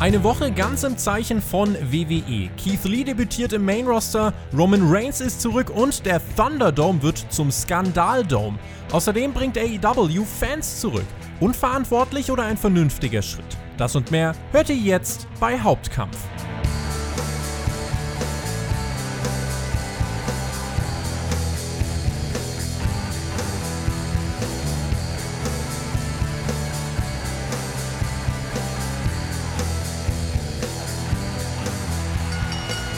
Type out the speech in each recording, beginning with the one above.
Eine Woche ganz im Zeichen von WWE. Keith Lee debütiert im Main Roster, Roman Reigns ist zurück und der Thunderdome wird zum Skandaldome. Außerdem bringt AEW Fans zurück. Unverantwortlich oder ein vernünftiger Schritt? Das und mehr hört ihr jetzt bei Hauptkampf.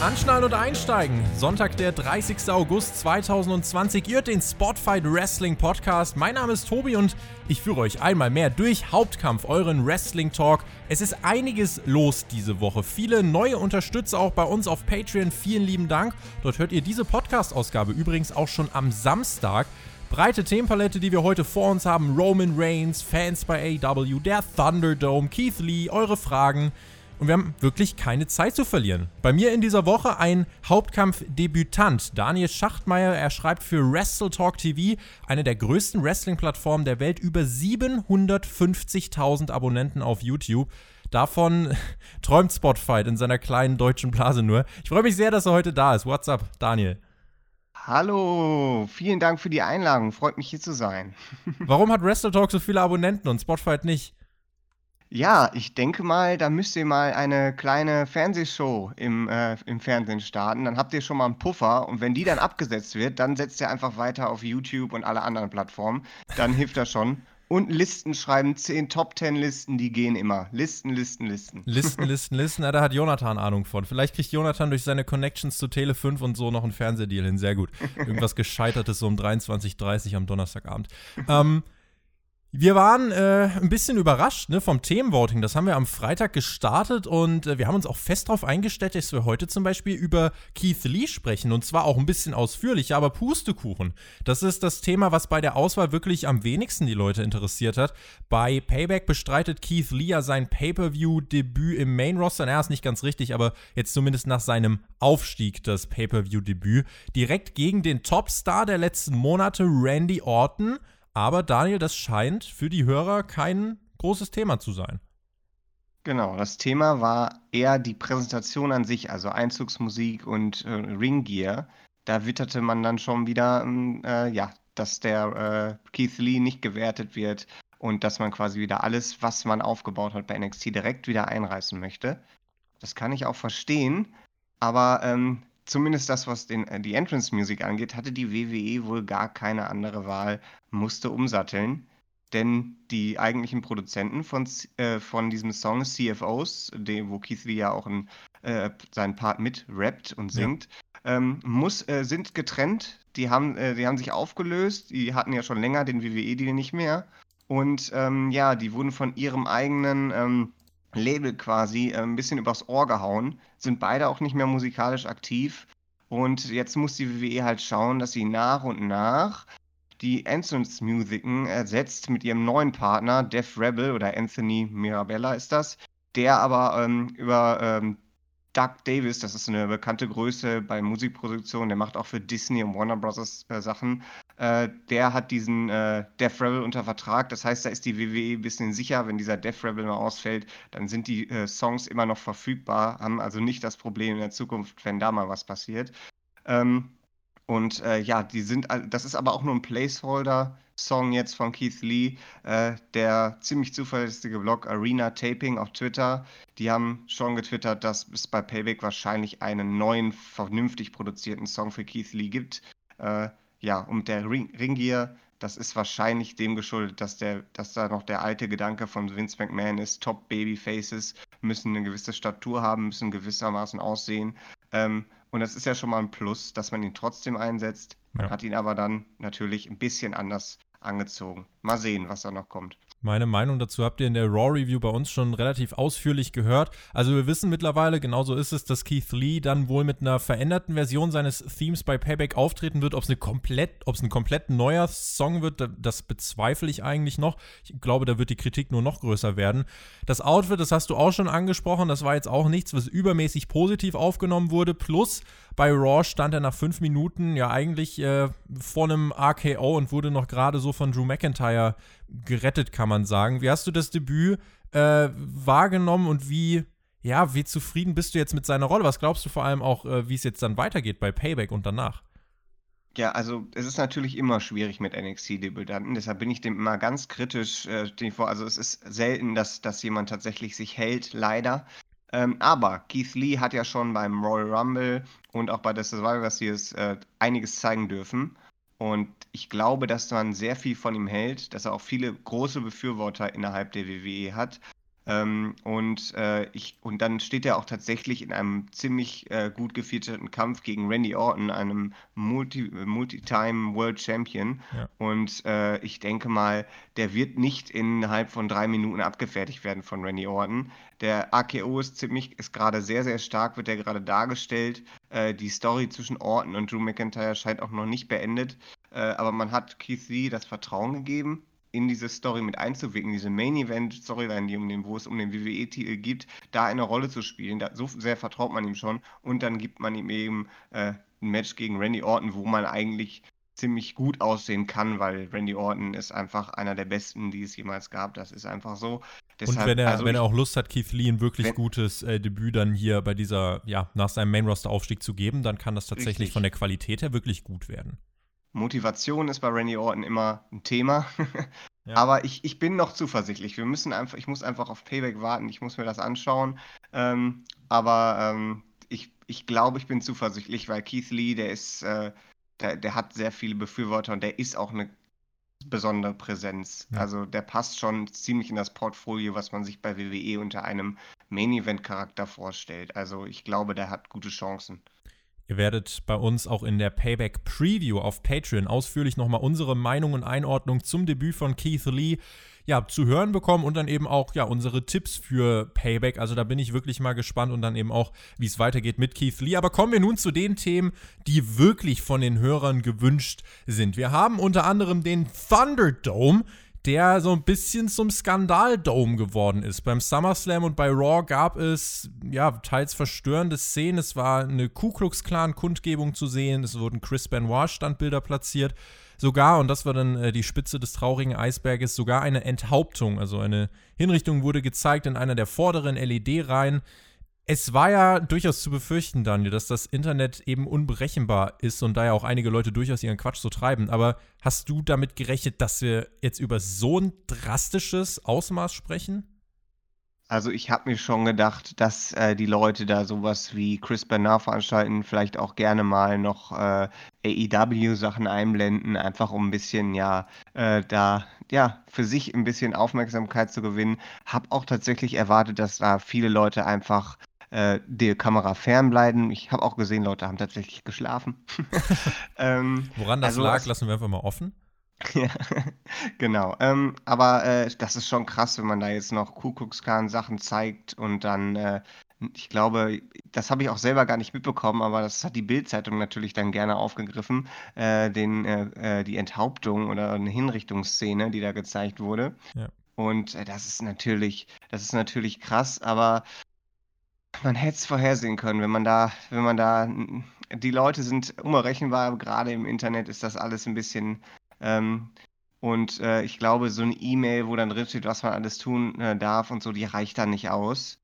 Anschnallen und einsteigen. Sonntag, der 30. August 2020. Ihr hört den Spotfight Wrestling Podcast. Mein Name ist Tobi und ich führe euch einmal mehr durch Hauptkampf, euren Wrestling Talk. Es ist einiges los diese Woche. Viele neue Unterstützer auch bei uns auf Patreon. Vielen lieben Dank. Dort hört ihr diese Podcast-Ausgabe übrigens auch schon am Samstag. Breite Themenpalette, die wir heute vor uns haben. Roman Reigns, Fans bei AW, der Thunderdome, Keith Lee, eure Fragen. Und wir haben wirklich keine Zeit zu verlieren. Bei mir in dieser Woche ein Hauptkampf-Debütant, Daniel Schachtmeier. Er schreibt für Wrestle Talk TV, eine der größten Wrestling-Plattformen der Welt, über 750.000 Abonnenten auf YouTube. Davon träumt Spotfight in seiner kleinen deutschen Blase nur. Ich freue mich sehr, dass er heute da ist. What's up, Daniel? Hallo, vielen Dank für die Einladung. Freut mich hier zu sein. Warum hat Wrestle Talk so viele Abonnenten und Spotfight nicht? Ja, ich denke mal, da müsst ihr mal eine kleine Fernsehshow im, äh, im Fernsehen starten. Dann habt ihr schon mal einen Puffer und wenn die dann abgesetzt wird, dann setzt ihr einfach weiter auf YouTube und alle anderen Plattformen. Dann hilft das schon. Und Listen schreiben, 10 Top 10 Listen, die gehen immer. Listen, Listen, Listen. Listen, Listen, Listen. Ja, da hat Jonathan Ahnung von. Vielleicht kriegt Jonathan durch seine Connections zu Tele 5 und so noch einen Fernsehdeal hin. Sehr gut. Irgendwas Gescheitertes so um 23.30 Uhr am Donnerstagabend. Ähm, wir waren äh, ein bisschen überrascht ne, vom Themenvoting. Das haben wir am Freitag gestartet und äh, wir haben uns auch fest darauf eingestellt, dass wir heute zum Beispiel über Keith Lee sprechen und zwar auch ein bisschen ausführlicher, aber Pustekuchen. Das ist das Thema, was bei der Auswahl wirklich am wenigsten die Leute interessiert hat. Bei Payback bestreitet Keith Lee ja sein Pay-Per-View-Debüt im Main-Roster. Er ist nicht ganz richtig, aber jetzt zumindest nach seinem Aufstieg das Pay-Per-View-Debüt. Direkt gegen den Topstar der letzten Monate, Randy Orton. Aber Daniel, das scheint für die Hörer kein großes Thema zu sein. Genau, das Thema war eher die Präsentation an sich, also Einzugsmusik und äh, Ringgear. Da witterte man dann schon wieder, ähm, äh, ja, dass der äh, Keith Lee nicht gewertet wird und dass man quasi wieder alles, was man aufgebaut hat bei NXT, direkt wieder einreißen möchte. Das kann ich auch verstehen, aber ähm, zumindest das, was den, äh, die Entrance Music angeht, hatte die WWE wohl gar keine andere Wahl, musste umsatteln. Denn die eigentlichen Produzenten von, äh, von diesem Song, CFOs, dem, wo Keith Lee ja auch in, äh, seinen Part mit rappt und singt, ja. ähm, muss, äh, sind getrennt. Die haben, äh, die haben sich aufgelöst. Die hatten ja schon länger den WWE-Deal nicht mehr. Und ähm, ja, die wurden von ihrem eigenen ähm, Label quasi äh, ein bisschen übers Ohr gehauen, sind beide auch nicht mehr musikalisch aktiv. Und jetzt muss die WWE halt schauen, dass sie nach und nach die Entrance-Musiken ersetzt mit ihrem neuen Partner, Def Rebel oder Anthony Mirabella ist das, der aber ähm, über ähm, Doug Davis, das ist eine bekannte Größe bei Musikproduktion, der macht auch für Disney und Warner Bros. Äh, Sachen. Äh, der hat diesen äh, Death Rebel unter Vertrag. Das heißt, da ist die WWE ein bisschen sicher, wenn dieser Death Rebel mal ausfällt, dann sind die äh, Songs immer noch verfügbar, haben also nicht das Problem in der Zukunft, wenn da mal was passiert. Ähm, und äh, ja, die sind, das ist aber auch nur ein Placeholder. Song jetzt von Keith Lee, äh, der ziemlich zuverlässige Blog Arena Taping auf Twitter. Die haben schon getwittert, dass es bei Payback wahrscheinlich einen neuen, vernünftig produzierten Song für Keith Lee gibt. Äh, ja, und der Ring Ringgear, das ist wahrscheinlich dem geschuldet, dass, der, dass da noch der alte Gedanke von Vince McMahon ist, Top Babyfaces müssen eine gewisse Statur haben, müssen gewissermaßen aussehen. Ähm, und das ist ja schon mal ein Plus, dass man ihn trotzdem einsetzt. Man ja. hat ihn aber dann natürlich ein bisschen anders angezogen. Mal sehen, was da noch kommt. Meine Meinung dazu habt ihr in der Raw Review bei uns schon relativ ausführlich gehört. Also wir wissen mittlerweile, genauso ist es, dass Keith Lee dann wohl mit einer veränderten Version seines Themes bei Payback auftreten wird. Ob es komplett, ob es ein komplett neuer Song wird, das bezweifle ich eigentlich noch. Ich glaube, da wird die Kritik nur noch größer werden. Das Outfit, das hast du auch schon angesprochen, das war jetzt auch nichts, was übermäßig positiv aufgenommen wurde. Plus bei Raw stand er nach fünf Minuten ja eigentlich äh, vor einem RKO und wurde noch gerade so von Drew McIntyre gerettet, kann man sagen. Wie hast du das Debüt äh, wahrgenommen und wie, ja, wie zufrieden bist du jetzt mit seiner Rolle? Was glaubst du vor allem auch, äh, wie es jetzt dann weitergeht bei Payback und danach? Ja, also es ist natürlich immer schwierig mit NXT-Debütanten, deshalb bin ich dem immer ganz kritisch äh. Also es ist selten, dass, dass jemand tatsächlich sich hält, leider. Ähm, aber Keith Lee hat ja schon beim Royal Rumble und auch bei der Survivor Series äh, einiges zeigen dürfen. Und ich glaube, dass man sehr viel von ihm hält, dass er auch viele große Befürworter innerhalb der WWE hat. Ähm, und, äh, ich, und dann steht er auch tatsächlich in einem ziemlich äh, gut gefeaturten Kampf gegen Randy Orton, einem Multi, Multi-Time World Champion. Ja. Und äh, ich denke mal, der wird nicht innerhalb von drei Minuten abgefertigt werden von Randy Orton. Der AKO ist ziemlich, ist gerade sehr, sehr stark, wird er gerade dargestellt. Äh, die Story zwischen Orton und Drew McIntyre scheint auch noch nicht beendet. Äh, aber man hat Keith Lee das Vertrauen gegeben in diese Story mit einzuwickeln, diese Main-Event-Storyline, die um den, wo es um den WWE-Titel geht, da eine Rolle zu spielen. Da, so sehr vertraut man ihm schon und dann gibt man ihm eben äh, ein Match gegen Randy Orton, wo man eigentlich ziemlich gut aussehen kann, weil Randy Orton ist einfach einer der besten, die es jemals gab. Das ist einfach so. Deshalb, und wenn er, also wenn er auch Lust hat, Keith Lee ein wirklich wenn, gutes äh, Debüt dann hier bei dieser, ja, nach seinem Main-Roster-Aufstieg zu geben, dann kann das tatsächlich richtig. von der Qualität her wirklich gut werden. Motivation ist bei Randy Orton immer ein Thema. ja. Aber ich, ich bin noch zuversichtlich. Wir müssen einfach, ich muss einfach auf Payback warten, ich muss mir das anschauen. Ähm, aber ähm, ich, ich glaube, ich bin zuversichtlich, weil Keith Lee, der ist, äh, der, der hat sehr viele Befürworter und der ist auch eine besondere Präsenz. Ja. Also der passt schon ziemlich in das Portfolio, was man sich bei WWE unter einem Main-Event-Charakter vorstellt. Also ich glaube, der hat gute Chancen. Ihr werdet bei uns auch in der Payback Preview auf Patreon ausführlich nochmal unsere Meinung und Einordnung zum Debüt von Keith Lee ja, zu hören bekommen und dann eben auch ja unsere Tipps für Payback. Also da bin ich wirklich mal gespannt und dann eben auch, wie es weitergeht mit Keith Lee. Aber kommen wir nun zu den Themen, die wirklich von den Hörern gewünscht sind. Wir haben unter anderem den Thunderdome der so ein bisschen zum Skandaldome geworden ist. Beim SummerSlam und bei Raw gab es ja teils verstörende Szenen. Es war eine Ku Klux Klan Kundgebung zu sehen. Es wurden Chris Benoit Standbilder platziert. Sogar, und das war dann äh, die Spitze des traurigen Eisberges, sogar eine Enthauptung, also eine Hinrichtung wurde gezeigt in einer der vorderen LED-Reihen. Es war ja durchaus zu befürchten, Daniel, dass das Internet eben unberechenbar ist und da ja auch einige Leute durchaus ihren Quatsch so treiben. Aber hast du damit gerechnet, dass wir jetzt über so ein drastisches Ausmaß sprechen? Also ich habe mir schon gedacht, dass äh, die Leute da sowas wie Chris Bernard veranstalten, vielleicht auch gerne mal noch äh, AEW-Sachen einblenden, einfach um ein bisschen ja äh, da ja für sich ein bisschen Aufmerksamkeit zu gewinnen. Hab auch tatsächlich erwartet, dass da viele Leute einfach äh, der Kamera fernbleiben. Ich habe auch gesehen, Leute haben tatsächlich geschlafen. ähm, Woran das also, lag, lassen wir einfach mal offen. Ja, genau. Ähm, aber äh, das ist schon krass, wenn man da jetzt noch Kuckuckskan-Sachen zeigt und dann, äh, ich glaube, das habe ich auch selber gar nicht mitbekommen, aber das hat die Bild-Zeitung natürlich dann gerne aufgegriffen, äh, den, äh, äh, die Enthauptung oder eine Hinrichtungsszene, die da gezeigt wurde. Ja. Und äh, das ist natürlich, das ist natürlich krass, aber man hätte es vorhersehen können, wenn man da, wenn man da, die Leute sind unberechenbar, gerade im Internet ist das alles ein bisschen, ähm, und äh, ich glaube, so eine E-Mail, wo dann drin steht, was man alles tun äh, darf und so, die reicht dann nicht aus.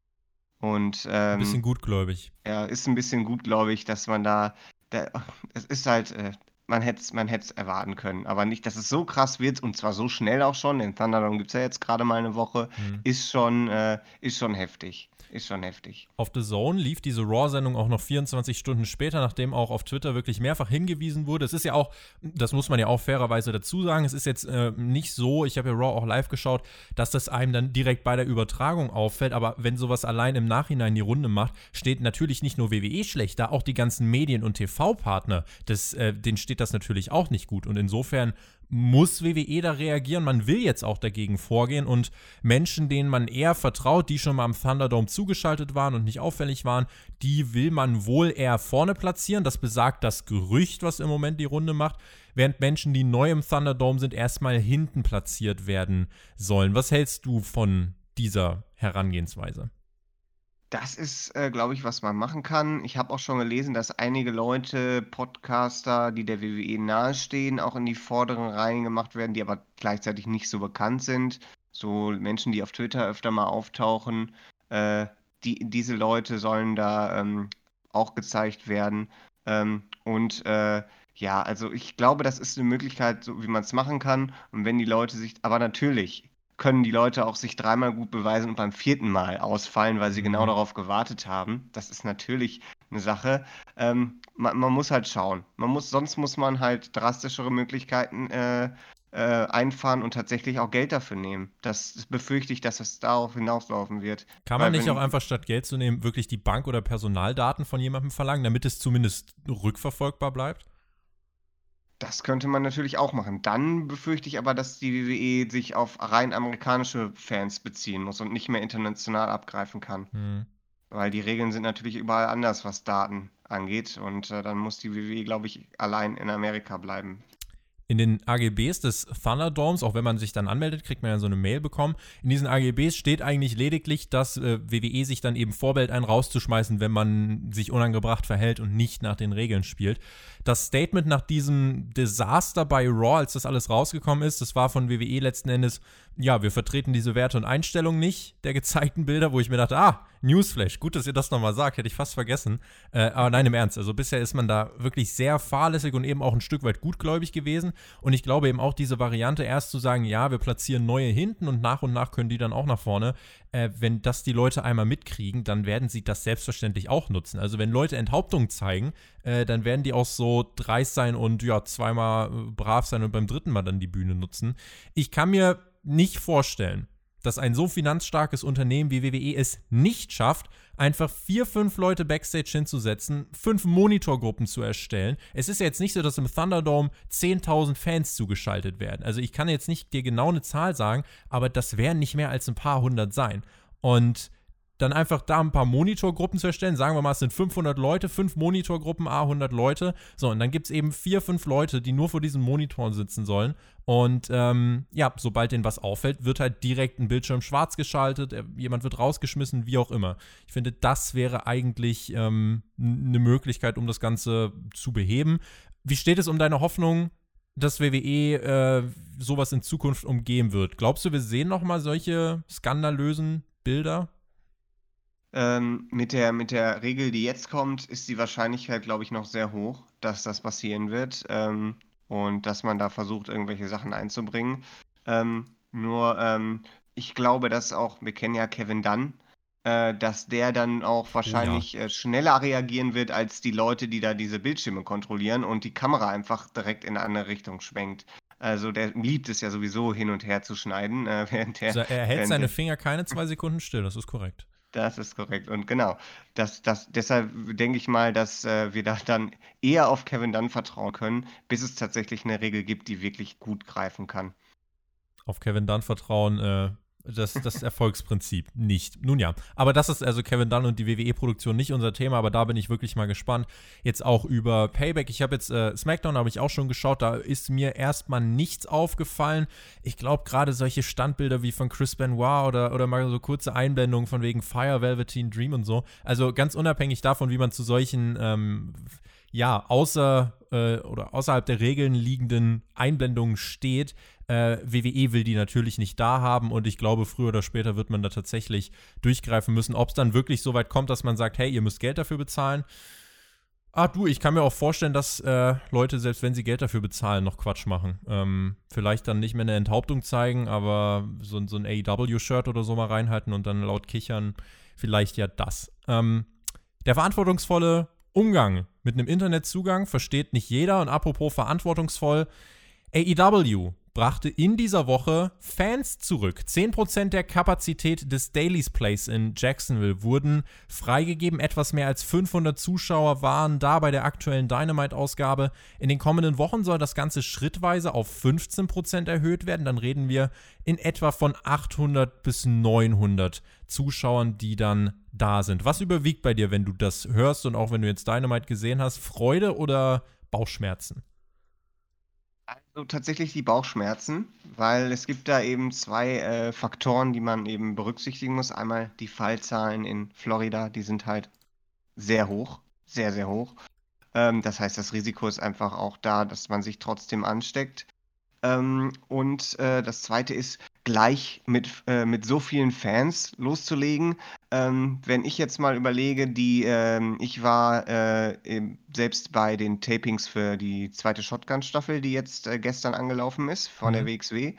Und, ähm, ein bisschen gutgläubig. Ja, ist ein bisschen gutgläubig, dass man da, da es ist halt, äh, man hätte es man erwarten können, aber nicht, dass es so krass wird und zwar so schnell auch schon. Den Thunderdome gibt es ja jetzt gerade mal eine Woche, mhm. ist schon, äh, ist schon heftig ist schon heftig. Auf The Zone lief diese Raw-Sendung auch noch 24 Stunden später, nachdem auch auf Twitter wirklich mehrfach hingewiesen wurde. Es ist ja auch, das muss man ja auch fairerweise dazu sagen, es ist jetzt äh, nicht so, ich habe ja Raw auch live geschaut, dass das einem dann direkt bei der Übertragung auffällt, aber wenn sowas allein im Nachhinein die Runde macht, steht natürlich nicht nur WWE schlecht, da auch die ganzen Medien- und TV-Partner, äh, denen steht das natürlich auch nicht gut. Und insofern muss WWE da reagieren. Man will jetzt auch dagegen vorgehen und Menschen, denen man eher vertraut, die schon mal am Thunderdome zugeschaltet waren und nicht auffällig waren, die will man wohl eher vorne platzieren. Das besagt das Gerücht, was im Moment die Runde macht. Während Menschen, die neu im Thunderdome sind, erstmal hinten platziert werden sollen. Was hältst du von dieser Herangehensweise? Das ist, äh, glaube ich, was man machen kann. Ich habe auch schon gelesen, dass einige Leute, Podcaster, die der WWE nahestehen, auch in die vorderen Reihen gemacht werden, die aber gleichzeitig nicht so bekannt sind. So Menschen, die auf Twitter öfter mal auftauchen. Äh, die, diese Leute sollen da ähm, auch gezeigt werden. Ähm, und äh, ja, also ich glaube, das ist eine Möglichkeit, so wie man es machen kann. Und wenn die Leute sich, aber natürlich können die Leute auch sich dreimal gut beweisen und beim vierten Mal ausfallen, weil sie genau mhm. darauf gewartet haben. Das ist natürlich eine Sache. Ähm, man, man, muss halt schauen. Man muss, sonst muss man halt drastischere Möglichkeiten äh, äh, einfahren und tatsächlich auch Geld dafür nehmen. Das befürchte ich, dass es darauf hinauslaufen wird. Kann man Weil nicht auch einfach statt Geld zu nehmen, wirklich die Bank- oder Personaldaten von jemandem verlangen, damit es zumindest rückverfolgbar bleibt? Das könnte man natürlich auch machen. Dann befürchte ich aber, dass die WWE sich auf rein amerikanische Fans beziehen muss und nicht mehr international abgreifen kann. Hm. Weil die Regeln sind natürlich überall anders, was Daten angeht. Und äh, dann muss die WWE, glaube ich, allein in Amerika bleiben in den AGBs des Thunderdomes, auch wenn man sich dann anmeldet, kriegt man ja so eine Mail bekommen. In diesen AGBs steht eigentlich lediglich, dass äh, WWE sich dann eben vorbehält, einen rauszuschmeißen, wenn man sich unangebracht verhält und nicht nach den Regeln spielt. Das Statement nach diesem Desaster bei Raw, als das alles rausgekommen ist, das war von WWE letzten Endes, ja, wir vertreten diese Werte und Einstellungen nicht der gezeigten Bilder, wo ich mir dachte, ah, Newsflash, gut, dass ihr das nochmal sagt, hätte ich fast vergessen. Äh, aber nein, im Ernst, also bisher ist man da wirklich sehr fahrlässig und eben auch ein Stück weit gutgläubig gewesen. Und ich glaube eben auch diese Variante, erst zu sagen, ja, wir platzieren neue hinten und nach und nach können die dann auch nach vorne, äh, wenn das die Leute einmal mitkriegen, dann werden sie das selbstverständlich auch nutzen. Also wenn Leute Enthauptung zeigen, äh, dann werden die auch so dreist sein und ja, zweimal äh, brav sein und beim dritten Mal dann die Bühne nutzen. Ich kann mir nicht vorstellen, dass ein so finanzstarkes Unternehmen wie WWE es nicht schafft, einfach vier, fünf Leute backstage hinzusetzen, fünf Monitorgruppen zu erstellen. Es ist ja jetzt nicht so, dass im Thunderdome 10.000 Fans zugeschaltet werden. Also ich kann jetzt nicht dir genau eine Zahl sagen, aber das werden nicht mehr als ein paar hundert sein. Und dann einfach da ein paar Monitorgruppen zu erstellen. Sagen wir mal, es sind 500 Leute, fünf Monitorgruppen, A 100 Leute. So, und dann gibt es eben vier, fünf Leute, die nur vor diesen Monitoren sitzen sollen. Und ähm, ja, sobald denen was auffällt, wird halt direkt ein Bildschirm schwarz geschaltet, jemand wird rausgeschmissen, wie auch immer. Ich finde, das wäre eigentlich ähm, eine Möglichkeit, um das Ganze zu beheben. Wie steht es um deine Hoffnung, dass WWE äh, sowas in Zukunft umgehen wird? Glaubst du, wir sehen noch mal solche skandalösen Bilder? Ähm, mit der, mit der Regel, die jetzt kommt, ist die Wahrscheinlichkeit, glaube ich, noch sehr hoch, dass das passieren wird. Ähm, und dass man da versucht, irgendwelche Sachen einzubringen. Ähm, nur, ähm, ich glaube, dass auch, wir kennen ja Kevin Dunn, äh, dass der dann auch wahrscheinlich ja. äh, schneller reagieren wird als die Leute, die da diese Bildschirme kontrollieren und die Kamera einfach direkt in eine andere Richtung schwenkt. Also der liebt es ja sowieso hin und her zu schneiden. Äh, während der, also er hält seine Finger keine zwei Sekunden still, das ist korrekt. Das ist korrekt. Und genau, das, das, deshalb denke ich mal, dass äh, wir da dann eher auf Kevin Dunn vertrauen können, bis es tatsächlich eine Regel gibt, die wirklich gut greifen kann. Auf Kevin Dunn vertrauen äh, das, das Erfolgsprinzip nicht. Nun ja, aber das ist also Kevin Dunn und die WWE-Produktion nicht unser Thema, aber da bin ich wirklich mal gespannt. Jetzt auch über Payback. Ich habe jetzt äh, SmackDown, habe ich auch schon geschaut, da ist mir erstmal nichts aufgefallen. Ich glaube, gerade solche Standbilder wie von Chris Benoit oder, oder mal so kurze Einblendungen von wegen Fire, Velveteen Dream und so. Also ganz unabhängig davon, wie man zu solchen ähm, ja, außer äh, oder außerhalb der Regeln liegenden Einblendungen steht. Äh, WWE will die natürlich nicht da haben und ich glaube, früher oder später wird man da tatsächlich durchgreifen müssen. Ob es dann wirklich so weit kommt, dass man sagt, hey, ihr müsst Geld dafür bezahlen. Ah, du, ich kann mir auch vorstellen, dass äh, Leute, selbst wenn sie Geld dafür bezahlen, noch Quatsch machen. Ähm, vielleicht dann nicht mehr eine Enthauptung zeigen, aber so, so ein AEW-Shirt oder so mal reinhalten und dann laut kichern. Vielleicht ja das. Ähm, der verantwortungsvolle Umgang mit einem Internetzugang versteht nicht jeder. Und apropos verantwortungsvoll, AEW brachte in dieser Woche Fans zurück. 10% der Kapazität des Daily's Place in Jacksonville wurden freigegeben. Etwas mehr als 500 Zuschauer waren da bei der aktuellen Dynamite-Ausgabe. In den kommenden Wochen soll das Ganze schrittweise auf 15% erhöht werden. Dann reden wir in etwa von 800 bis 900 Zuschauern, die dann da sind. Was überwiegt bei dir, wenn du das hörst und auch wenn du jetzt Dynamite gesehen hast? Freude oder Bauchschmerzen? Also tatsächlich die Bauchschmerzen, weil es gibt da eben zwei äh, Faktoren, die man eben berücksichtigen muss. Einmal die Fallzahlen in Florida, die sind halt sehr hoch, sehr, sehr hoch. Ähm, das heißt, das Risiko ist einfach auch da, dass man sich trotzdem ansteckt. Ähm, und äh, das zweite ist, gleich mit, äh, mit so vielen Fans loszulegen. Ähm, wenn ich jetzt mal überlege, die, ähm, ich war äh, selbst bei den Tapings für die zweite Shotgun-Staffel, die jetzt äh, gestern angelaufen ist von mhm. der WXW.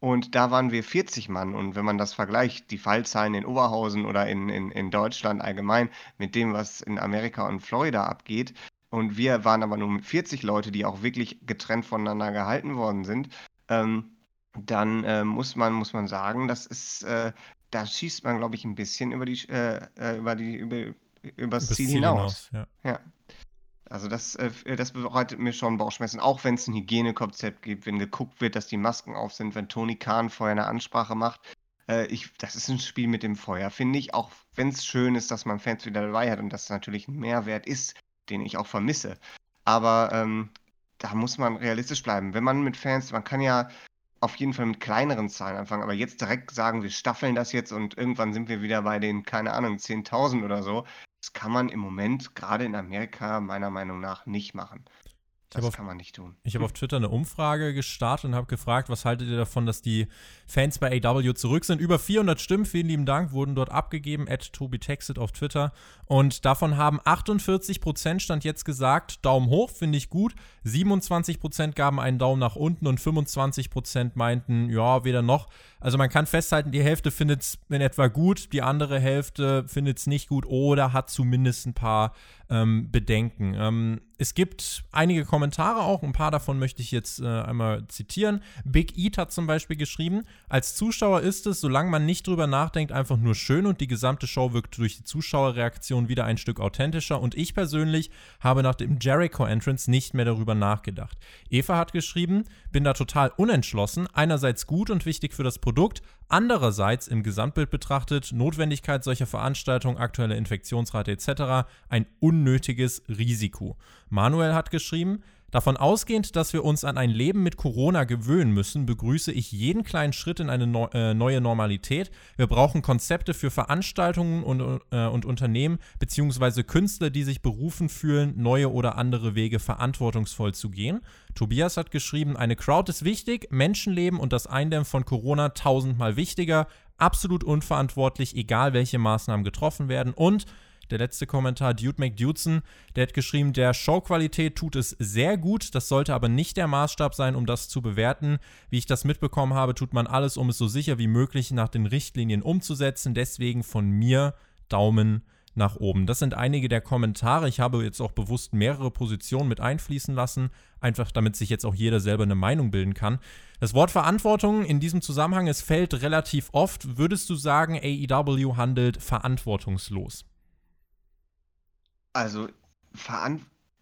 Und da waren wir 40 Mann. Und wenn man das vergleicht, die Fallzahlen in Oberhausen oder in, in, in Deutschland allgemein mit dem, was in Amerika und Florida abgeht, und wir waren aber nur mit 40 Leute, die auch wirklich getrennt voneinander gehalten worden sind, ähm, dann äh, muss man, muss man sagen, das ist, äh, da schießt man, glaube ich, ein bisschen über die, äh, äh über die, über, übers Ziel, Ziel hinaus. hinaus ja. ja. Also das, äh, das bereitet mir schon Bauchschmerzen, auch wenn es ein Hygienekonzept gibt, wenn geguckt wird, dass die Masken auf sind, wenn Tony Khan vorher eine Ansprache macht. Äh, ich, das ist ein Spiel mit dem Feuer, finde ich, auch wenn es schön ist, dass man Fans wieder dabei hat und das natürlich ein Mehrwert ist, den ich auch vermisse. Aber ähm, da muss man realistisch bleiben. Wenn man mit Fans, man kann ja auf jeden Fall mit kleineren Zahlen anfangen, aber jetzt direkt sagen, wir staffeln das jetzt und irgendwann sind wir wieder bei den, keine Ahnung, 10.000 oder so, das kann man im Moment gerade in Amerika meiner Meinung nach nicht machen. Das auf, kann man nicht tun. Ich habe auf Twitter eine Umfrage gestartet und habe gefragt, was haltet ihr davon, dass die Fans bei AW zurück sind? Über 400 Stimmen, vielen lieben Dank, wurden dort abgegeben, at TobiTexit auf Twitter. Und davon haben 48 Prozent stand jetzt gesagt, Daumen hoch, finde ich gut. 27 Prozent gaben einen Daumen nach unten und 25 Prozent meinten, ja, weder noch. Also man kann festhalten, die Hälfte findet es in etwa gut, die andere Hälfte findet es nicht gut oder hat zumindest ein paar ähm, bedenken. Ähm, es gibt einige Kommentare auch, ein paar davon möchte ich jetzt äh, einmal zitieren. Big Eat hat zum Beispiel geschrieben, als Zuschauer ist es, solange man nicht drüber nachdenkt, einfach nur schön und die gesamte Show wirkt durch die Zuschauerreaktion wieder ein Stück authentischer und ich persönlich habe nach dem Jericho-Entrance nicht mehr darüber nachgedacht. Eva hat geschrieben, bin da total unentschlossen, einerseits gut und wichtig für das Produkt, Andererseits im Gesamtbild betrachtet, Notwendigkeit solcher Veranstaltungen, aktuelle Infektionsrate etc. ein unnötiges Risiko. Manuel hat geschrieben, Davon ausgehend, dass wir uns an ein Leben mit Corona gewöhnen müssen, begrüße ich jeden kleinen Schritt in eine äh, neue Normalität. Wir brauchen Konzepte für Veranstaltungen und, äh, und Unternehmen beziehungsweise Künstler, die sich berufen fühlen, neue oder andere Wege verantwortungsvoll zu gehen. Tobias hat geschrieben, eine Crowd ist wichtig, Menschenleben und das Eindämmen von Corona tausendmal wichtiger, absolut unverantwortlich, egal welche Maßnahmen getroffen werden und der letzte Kommentar, Dude McDudson, der hat geschrieben, der Showqualität tut es sehr gut, das sollte aber nicht der Maßstab sein, um das zu bewerten. Wie ich das mitbekommen habe, tut man alles, um es so sicher wie möglich nach den Richtlinien umzusetzen. Deswegen von mir Daumen nach oben. Das sind einige der Kommentare. Ich habe jetzt auch bewusst mehrere Positionen mit einfließen lassen, einfach damit sich jetzt auch jeder selber eine Meinung bilden kann. Das Wort Verantwortung in diesem Zusammenhang, es fällt relativ oft. Würdest du sagen, AEW handelt verantwortungslos? Also,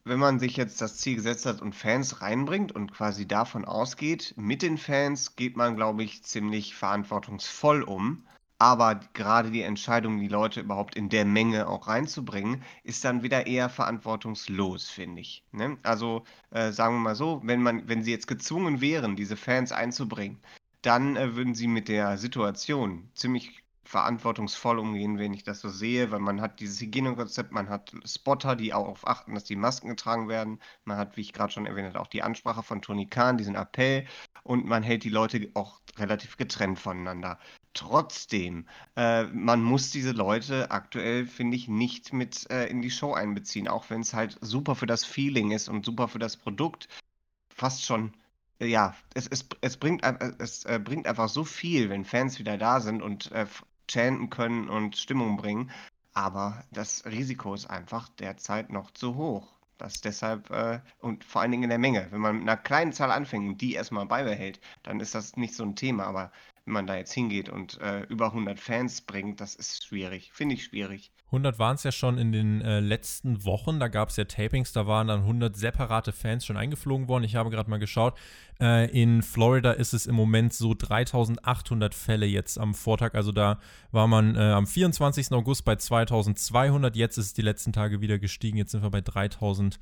wenn man sich jetzt das Ziel gesetzt hat und Fans reinbringt und quasi davon ausgeht, mit den Fans geht man, glaube ich, ziemlich verantwortungsvoll um. Aber gerade die Entscheidung, die Leute überhaupt in der Menge auch reinzubringen, ist dann wieder eher verantwortungslos, finde ich. Ne? Also äh, sagen wir mal so, wenn man, wenn sie jetzt gezwungen wären, diese Fans einzubringen, dann äh, würden sie mit der Situation ziemlich verantwortungsvoll umgehen, wenn ich das so sehe, weil man hat dieses Hygienekonzept, man hat Spotter, die auch darauf achten, dass die Masken getragen werden, man hat, wie ich gerade schon erwähnt habe, auch die Ansprache von Tony Khan, diesen Appell und man hält die Leute auch relativ getrennt voneinander. Trotzdem, äh, man muss diese Leute aktuell, finde ich, nicht mit äh, in die Show einbeziehen, auch wenn es halt super für das Feeling ist und super für das Produkt. Fast schon ja, es, es, es, bringt, es äh, bringt einfach so viel, wenn Fans wieder da sind und äh, chanten können und Stimmung bringen. Aber das Risiko ist einfach derzeit noch zu hoch. Das deshalb, äh, und vor allen Dingen in der Menge. Wenn man mit einer kleinen Zahl anfängt und die erstmal beibehält, dann ist das nicht so ein Thema. Aber wenn man da jetzt hingeht und äh, über 100 Fans bringt, das ist schwierig. Finde ich schwierig. 100 waren es ja schon in den äh, letzten Wochen. Da gab es ja Tapings, da waren dann 100 separate Fans schon eingeflogen worden. Ich habe gerade mal geschaut. Äh, in Florida ist es im Moment so 3800 Fälle jetzt am Vortag. Also da war man äh, am 24. August bei 2200. Jetzt ist es die letzten Tage wieder gestiegen. Jetzt sind wir bei 3000.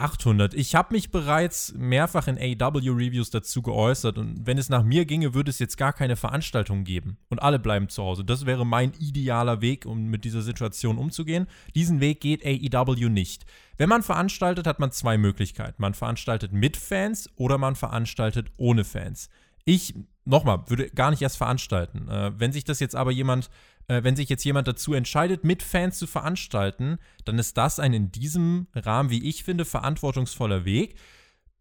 800. Ich habe mich bereits mehrfach in AW-Reviews dazu geäußert und wenn es nach mir ginge, würde es jetzt gar keine Veranstaltung geben und alle bleiben zu Hause. Das wäre mein idealer Weg, um mit dieser Situation umzugehen. Diesen Weg geht AEW nicht. Wenn man veranstaltet, hat man zwei Möglichkeiten. Man veranstaltet mit Fans oder man veranstaltet ohne Fans. Ich, nochmal, würde gar nicht erst veranstalten. Äh, wenn sich das jetzt aber jemand, äh, wenn sich jetzt jemand dazu entscheidet, mit Fans zu veranstalten, dann ist das ein in diesem Rahmen, wie ich finde, verantwortungsvoller Weg.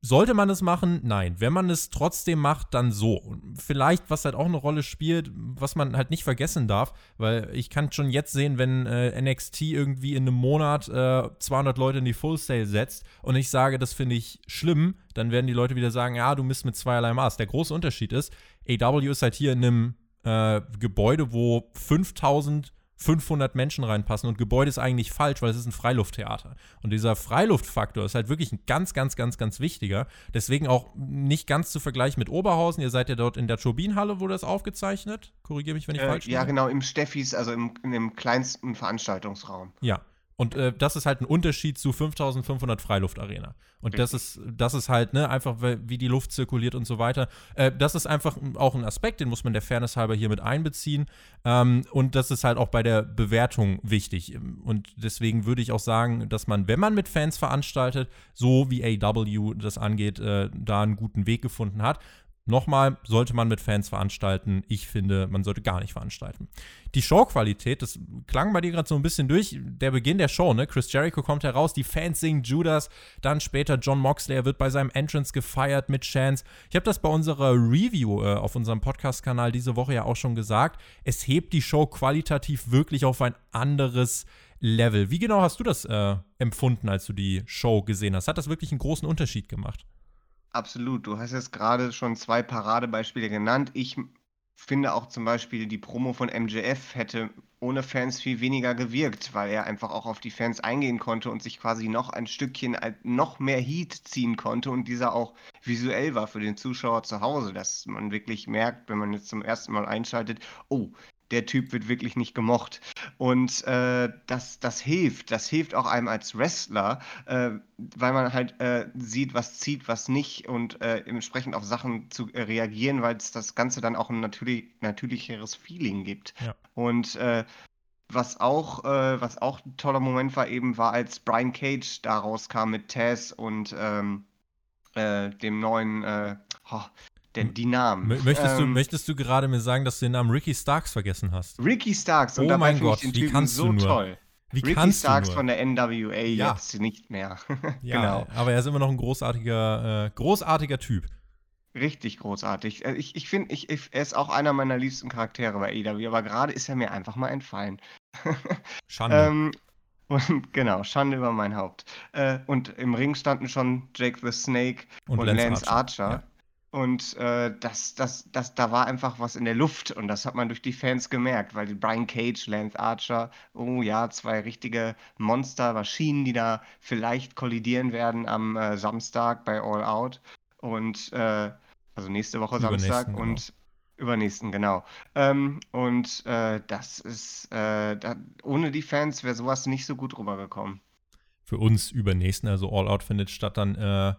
Sollte man es machen? Nein. Wenn man es trotzdem macht, dann so. Vielleicht, was halt auch eine Rolle spielt, was man halt nicht vergessen darf, weil ich kann schon jetzt sehen, wenn äh, NXT irgendwie in einem Monat äh, 200 Leute in die Full Sale setzt und ich sage, das finde ich schlimm, dann werden die Leute wieder sagen, ja, du misst mit zweierlei Maß. Der große Unterschied ist, AW ist halt hier in einem äh, Gebäude, wo 5000 500 Menschen reinpassen und Gebäude ist eigentlich falsch, weil es ist ein Freilufttheater. Und dieser Freiluftfaktor ist halt wirklich ein ganz, ganz, ganz, ganz wichtiger. Deswegen auch nicht ganz zu vergleichen mit Oberhausen. Ihr seid ja dort in der Turbinenhalle, wurde das aufgezeichnet. Korrigiere mich, wenn ich äh, falsch bin. Ja, genau, im Steffis, also im, in dem kleinsten Veranstaltungsraum. Ja, und äh, das ist halt ein Unterschied zu 5500 Freiluftarena. Und das ist, das ist halt, ne, einfach wie die Luft zirkuliert und so weiter. Äh, das ist einfach auch ein Aspekt, den muss man der Fairness halber hier mit einbeziehen. Ähm, und das ist halt auch bei der Bewertung wichtig. Und deswegen würde ich auch sagen, dass man, wenn man mit Fans veranstaltet, so wie AW das angeht, äh, da einen guten Weg gefunden hat. Nochmal, sollte man mit Fans veranstalten? Ich finde, man sollte gar nicht veranstalten. Die Showqualität, das klang bei dir gerade so ein bisschen durch. Der Beginn der Show, ne? Chris Jericho kommt heraus, die Fans singen Judas, dann später John Moxley, er wird bei seinem Entrance gefeiert mit Chance. Ich habe das bei unserer Review äh, auf unserem Podcast-Kanal diese Woche ja auch schon gesagt. Es hebt die Show qualitativ wirklich auf ein anderes Level. Wie genau hast du das äh, empfunden, als du die Show gesehen hast? Hat das wirklich einen großen Unterschied gemacht? Absolut. Du hast jetzt gerade schon zwei Paradebeispiele genannt. Ich finde auch zum Beispiel, die Promo von MJF hätte ohne Fans viel weniger gewirkt, weil er einfach auch auf die Fans eingehen konnte und sich quasi noch ein Stückchen noch mehr Heat ziehen konnte und dieser auch visuell war für den Zuschauer zu Hause, dass man wirklich merkt, wenn man jetzt zum ersten Mal einschaltet, oh, der Typ wird wirklich nicht gemocht. Und äh, das, das hilft. Das hilft auch einem als Wrestler, äh, weil man halt äh, sieht, was zieht, was nicht und äh, entsprechend auf Sachen zu äh, reagieren, weil es das Ganze dann auch ein natürlich, natürlicheres Feeling gibt. Ja. Und äh, was auch, was auch ein toller Moment war, eben war, als Brian Cage da rauskam mit Taz und ähm, dem neuen, oh, denn die Namen. Möchtest, ähm, du, möchtest du gerade mir sagen, dass du den Namen Ricky Starks vergessen hast? Ricky Starks. Und oh mein Gott, wie kannst so du nur? Toll. Wie Ricky kannst Starks du nur? von der NWA ja. jetzt nicht mehr. ja, genau. Aber er ist immer noch ein großartiger, äh, großartiger Typ. Richtig großartig. Äh, ich, ich finde, ich, ich, er ist auch einer meiner liebsten Charaktere bei AW, aber gerade ist er mir einfach mal entfallen. Schande. ähm, und genau, Schande über mein Haupt. Äh, und im Ring standen schon Jake the Snake und, und Lance, Lance, Archer. Archer. Ja. Und äh, das, das, das, da war einfach was in der Luft und das hat man durch die Fans gemerkt, weil Brian Cage, Lance Archer, oh ja, zwei richtige Monster, Maschinen, die da vielleicht kollidieren werden am äh, Samstag bei All Out. Und äh, also nächste Woche Samstag genau. und übernächsten, genau. Ähm, und äh, das ist, äh, da, ohne die Fans wäre sowas nicht so gut rübergekommen. Für uns übernächsten, also All Out findet statt dann äh,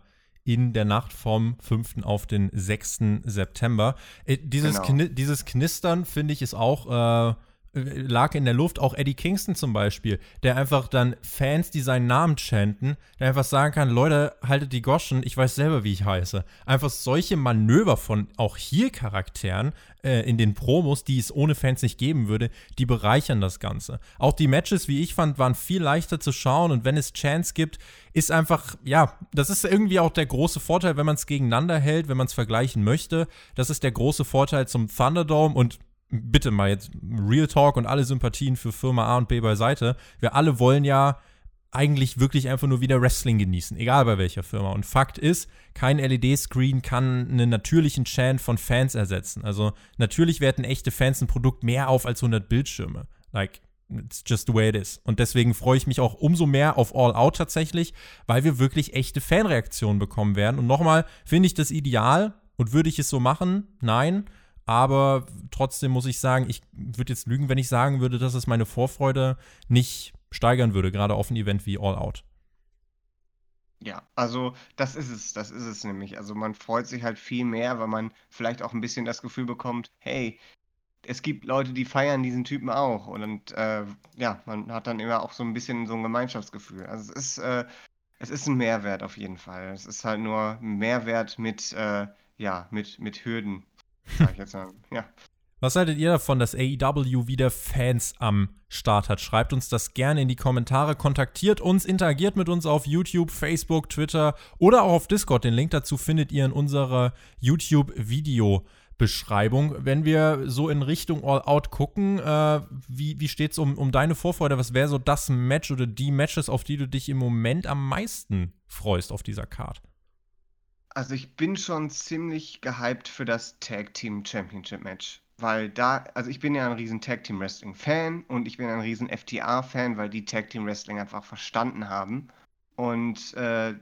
in der Nacht vom 5. auf den 6. September. Äh, dieses, genau. Kni dieses Knistern, finde ich, ist auch. Äh, lag in der Luft, auch Eddie Kingston zum Beispiel, der einfach dann Fans, die seinen Namen chanten, der einfach sagen kann, Leute, haltet die Goschen, ich weiß selber, wie ich heiße. Einfach solche Manöver von auch hier Charakteren äh, in den Promos, die es ohne Fans nicht geben würde, die bereichern das Ganze. Auch die Matches, wie ich fand, waren viel leichter zu schauen und wenn es Chance gibt, ist einfach, ja, das ist irgendwie auch der große Vorteil, wenn man es gegeneinander hält, wenn man es vergleichen möchte. Das ist der große Vorteil zum Thunderdome und bitte mal jetzt Real Talk und alle Sympathien für Firma A und B beiseite. Wir alle wollen ja eigentlich wirklich einfach nur wieder Wrestling genießen, egal bei welcher Firma. Und Fakt ist, kein LED-Screen kann einen natürlichen Chant von Fans ersetzen. Also natürlich werten echte Fans ein Produkt mehr auf als 100 Bildschirme. Like, it's just the way it is. Und deswegen freue ich mich auch umso mehr auf All Out tatsächlich, weil wir wirklich echte Fanreaktionen bekommen werden. Und nochmal, finde ich das ideal und würde ich es so machen? Nein. Aber trotzdem muss ich sagen, ich würde jetzt lügen, wenn ich sagen würde, dass es meine Vorfreude nicht steigern würde, gerade auf ein Event wie All Out. Ja, also das ist es, das ist es nämlich. Also man freut sich halt viel mehr, weil man vielleicht auch ein bisschen das Gefühl bekommt, hey, es gibt Leute, die feiern diesen Typen auch. Und äh, ja, man hat dann immer auch so ein bisschen so ein Gemeinschaftsgefühl. Also es ist, äh, es ist ein Mehrwert auf jeden Fall. Es ist halt nur ein Mehrwert mit, äh, ja, mit, mit Hürden sag ich jetzt mal. Ja. Was haltet ihr davon, dass AEW wieder Fans am Start hat? Schreibt uns das gerne in die Kommentare, kontaktiert uns, interagiert mit uns auf YouTube, Facebook, Twitter oder auch auf Discord. Den Link dazu findet ihr in unserer YouTube-Video-Beschreibung. Wenn wir so in Richtung All Out gucken, äh, wie, wie steht es um, um deine Vorfreude? Was wäre so das Match oder die Matches, auf die du dich im Moment am meisten freust auf dieser Card? Also ich bin schon ziemlich gehypt für das Tag Team Championship Match weil da, also ich bin ja ein riesen Tag Team Wrestling Fan und ich bin ein riesen FTA Fan, weil die Tag Team Wrestling einfach verstanden haben. Und äh,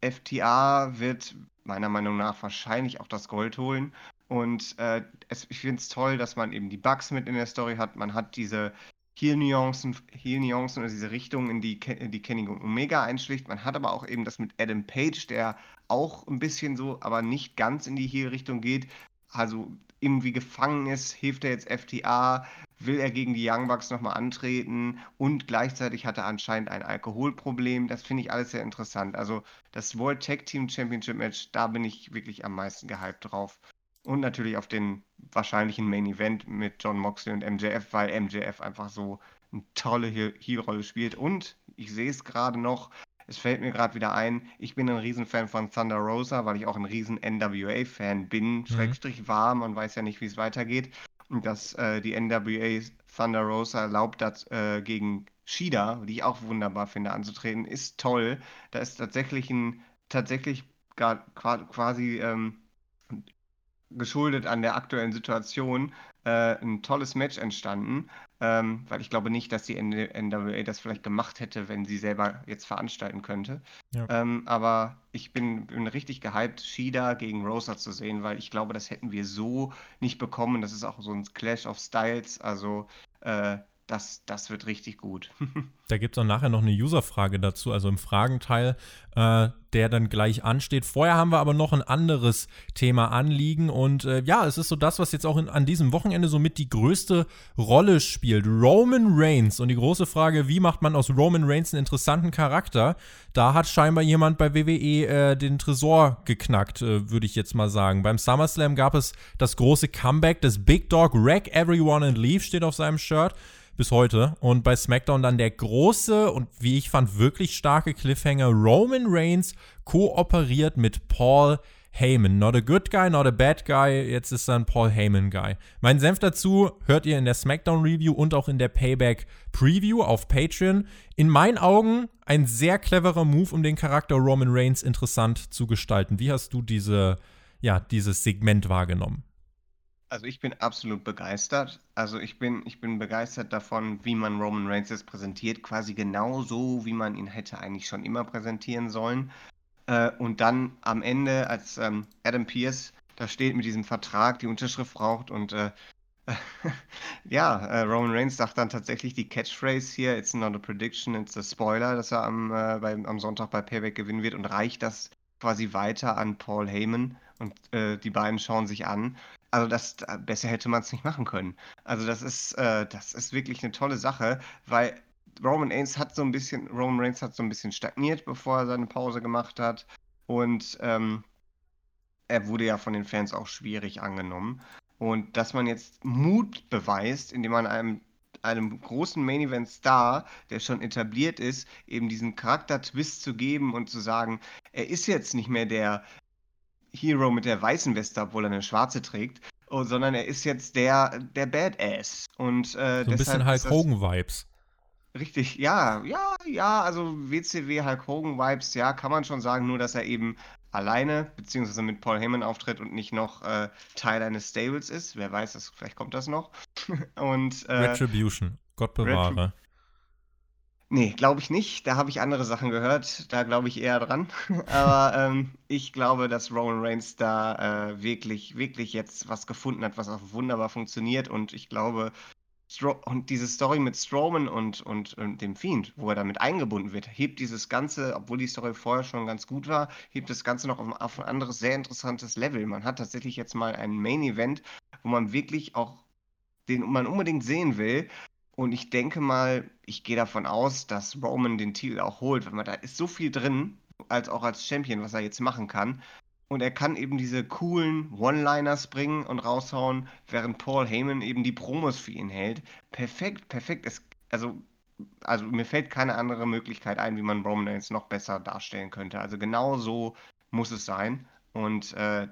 FTA wird meiner Meinung nach wahrscheinlich auch das Gold holen. Und äh, es, ich finde es toll, dass man eben die Bugs mit in der Story hat. Man hat diese Heel-Nuancen Heel -Nuancen oder diese Richtung, in die, in die Kenny Omega einschlicht. Man hat aber auch eben das mit Adam Page, der auch ein bisschen so, aber nicht ganz in die Heel-Richtung geht. Also irgendwie gefangen ist, hilft er jetzt FTA, will er gegen die Young Bucks nochmal antreten und gleichzeitig hat er anscheinend ein Alkoholproblem. Das finde ich alles sehr interessant. Also das World Tag Team Championship Match, da bin ich wirklich am meisten gehypt drauf. Und natürlich auf den wahrscheinlichen Main Event mit John Moxley und MJF, weil MJF einfach so eine tolle Heel-Rolle spielt. Und ich sehe es gerade noch, es fällt mir gerade wieder ein, ich bin ein Riesenfan von Thunder Rosa, weil ich auch ein riesen NWA-Fan bin, mhm. Schrägstrich war, man weiß ja nicht, wie es weitergeht. Und dass äh, die NWA Thunder Rosa erlaubt hat, äh, gegen Shida, die ich auch wunderbar finde, anzutreten, ist toll. Da ist tatsächlich ein, tatsächlich quasi ähm, geschuldet an der aktuellen Situation äh, ein tolles Match entstanden, ähm, weil ich glaube nicht, dass die NWA das vielleicht gemacht hätte, wenn sie selber jetzt veranstalten könnte. Ja. Ähm, aber ich bin, bin, richtig gehypt, Shida gegen Rosa zu sehen, weil ich glaube, das hätten wir so nicht bekommen. Das ist auch so ein Clash of Styles. Also äh, das, das wird richtig gut. da gibt es auch nachher noch eine User-Frage dazu, also im Fragenteil, äh, der dann gleich ansteht. Vorher haben wir aber noch ein anderes Thema anliegen und äh, ja, es ist so das, was jetzt auch in, an diesem Wochenende somit die größte Rolle spielt. Roman Reigns und die große Frage, wie macht man aus Roman Reigns einen interessanten Charakter? Da hat scheinbar jemand bei WWE äh, den Tresor geknackt, äh, würde ich jetzt mal sagen. Beim SummerSlam gab es das große Comeback des Big Dog Wreck Everyone and Leave steht auf seinem Shirt bis heute. Und bei SmackDown dann der große und wie ich fand wirklich starke Cliffhanger. Roman Reigns kooperiert mit Paul Heyman. Not a good guy, not a bad guy. Jetzt ist dann Paul Heyman Guy. Mein Senf dazu hört ihr in der SmackDown Review und auch in der Payback Preview auf Patreon. In meinen Augen ein sehr cleverer Move, um den Charakter Roman Reigns interessant zu gestalten. Wie hast du diese, ja, dieses Segment wahrgenommen? Also ich bin absolut begeistert. Also ich bin, ich bin begeistert davon, wie man Roman Reigns jetzt präsentiert, quasi genau so, wie man ihn hätte eigentlich schon immer präsentieren sollen. Äh, und dann am Ende, als ähm, Adam Pierce da steht mit diesem Vertrag, die Unterschrift braucht und äh, ja, äh, Roman Reigns sagt dann tatsächlich die Catchphrase hier, it's not a prediction, it's a spoiler, dass er am, äh, beim, am Sonntag bei Payback gewinnen wird und reicht das quasi weiter an Paul Heyman und äh, die beiden schauen sich an. Also das äh, besser hätte man es nicht machen können. Also das ist, äh, das ist wirklich eine tolle Sache, weil Roman Reigns hat so ein bisschen, Roman Reigns hat so ein bisschen stagniert, bevor er seine Pause gemacht hat. Und ähm, er wurde ja von den Fans auch schwierig angenommen. Und dass man jetzt Mut beweist, indem man einem einem großen Main Event Star, der schon etabliert ist, eben diesen Charakter-Twist zu geben und zu sagen, er ist jetzt nicht mehr der Hero mit der weißen Weste, obwohl er eine schwarze trägt, oh, sondern er ist jetzt der, der Badass. Und, äh, so ein bisschen Hulk Hogan-Vibes. Richtig, ja, ja, ja, also WCW Hulk Hogan-Vibes, ja, kann man schon sagen, nur dass er eben alleine, beziehungsweise mit Paul Heyman auftritt und nicht noch äh, Teil eines Stables ist. Wer weiß, das, vielleicht kommt das noch. und, äh, Retribution, Gott bewahre. Nee, glaube ich nicht. Da habe ich andere Sachen gehört. Da glaube ich eher dran. Aber ähm, ich glaube, dass Roman Reigns da äh, wirklich, wirklich jetzt was gefunden hat, was auch wunderbar funktioniert. Und ich glaube, Stro und diese Story mit Strowman und, und, und, dem Fiend, wo er damit eingebunden wird, hebt dieses Ganze, obwohl die Story vorher schon ganz gut war, hebt das Ganze noch auf, auf ein anderes, sehr interessantes Level. Man hat tatsächlich jetzt mal ein Main-Event, wo man wirklich auch den man unbedingt sehen will. Und ich denke mal, ich gehe davon aus, dass Roman den Titel auch holt, weil man da ist so viel drin, als auch als Champion, was er jetzt machen kann. Und er kann eben diese coolen One-Liners bringen und raushauen, während Paul Heyman eben die Promos für ihn hält. Perfekt, perfekt. Es, also, also mir fällt keine andere Möglichkeit ein, wie man Roman Reigns noch besser darstellen könnte. Also genau so muss es sein. Und äh,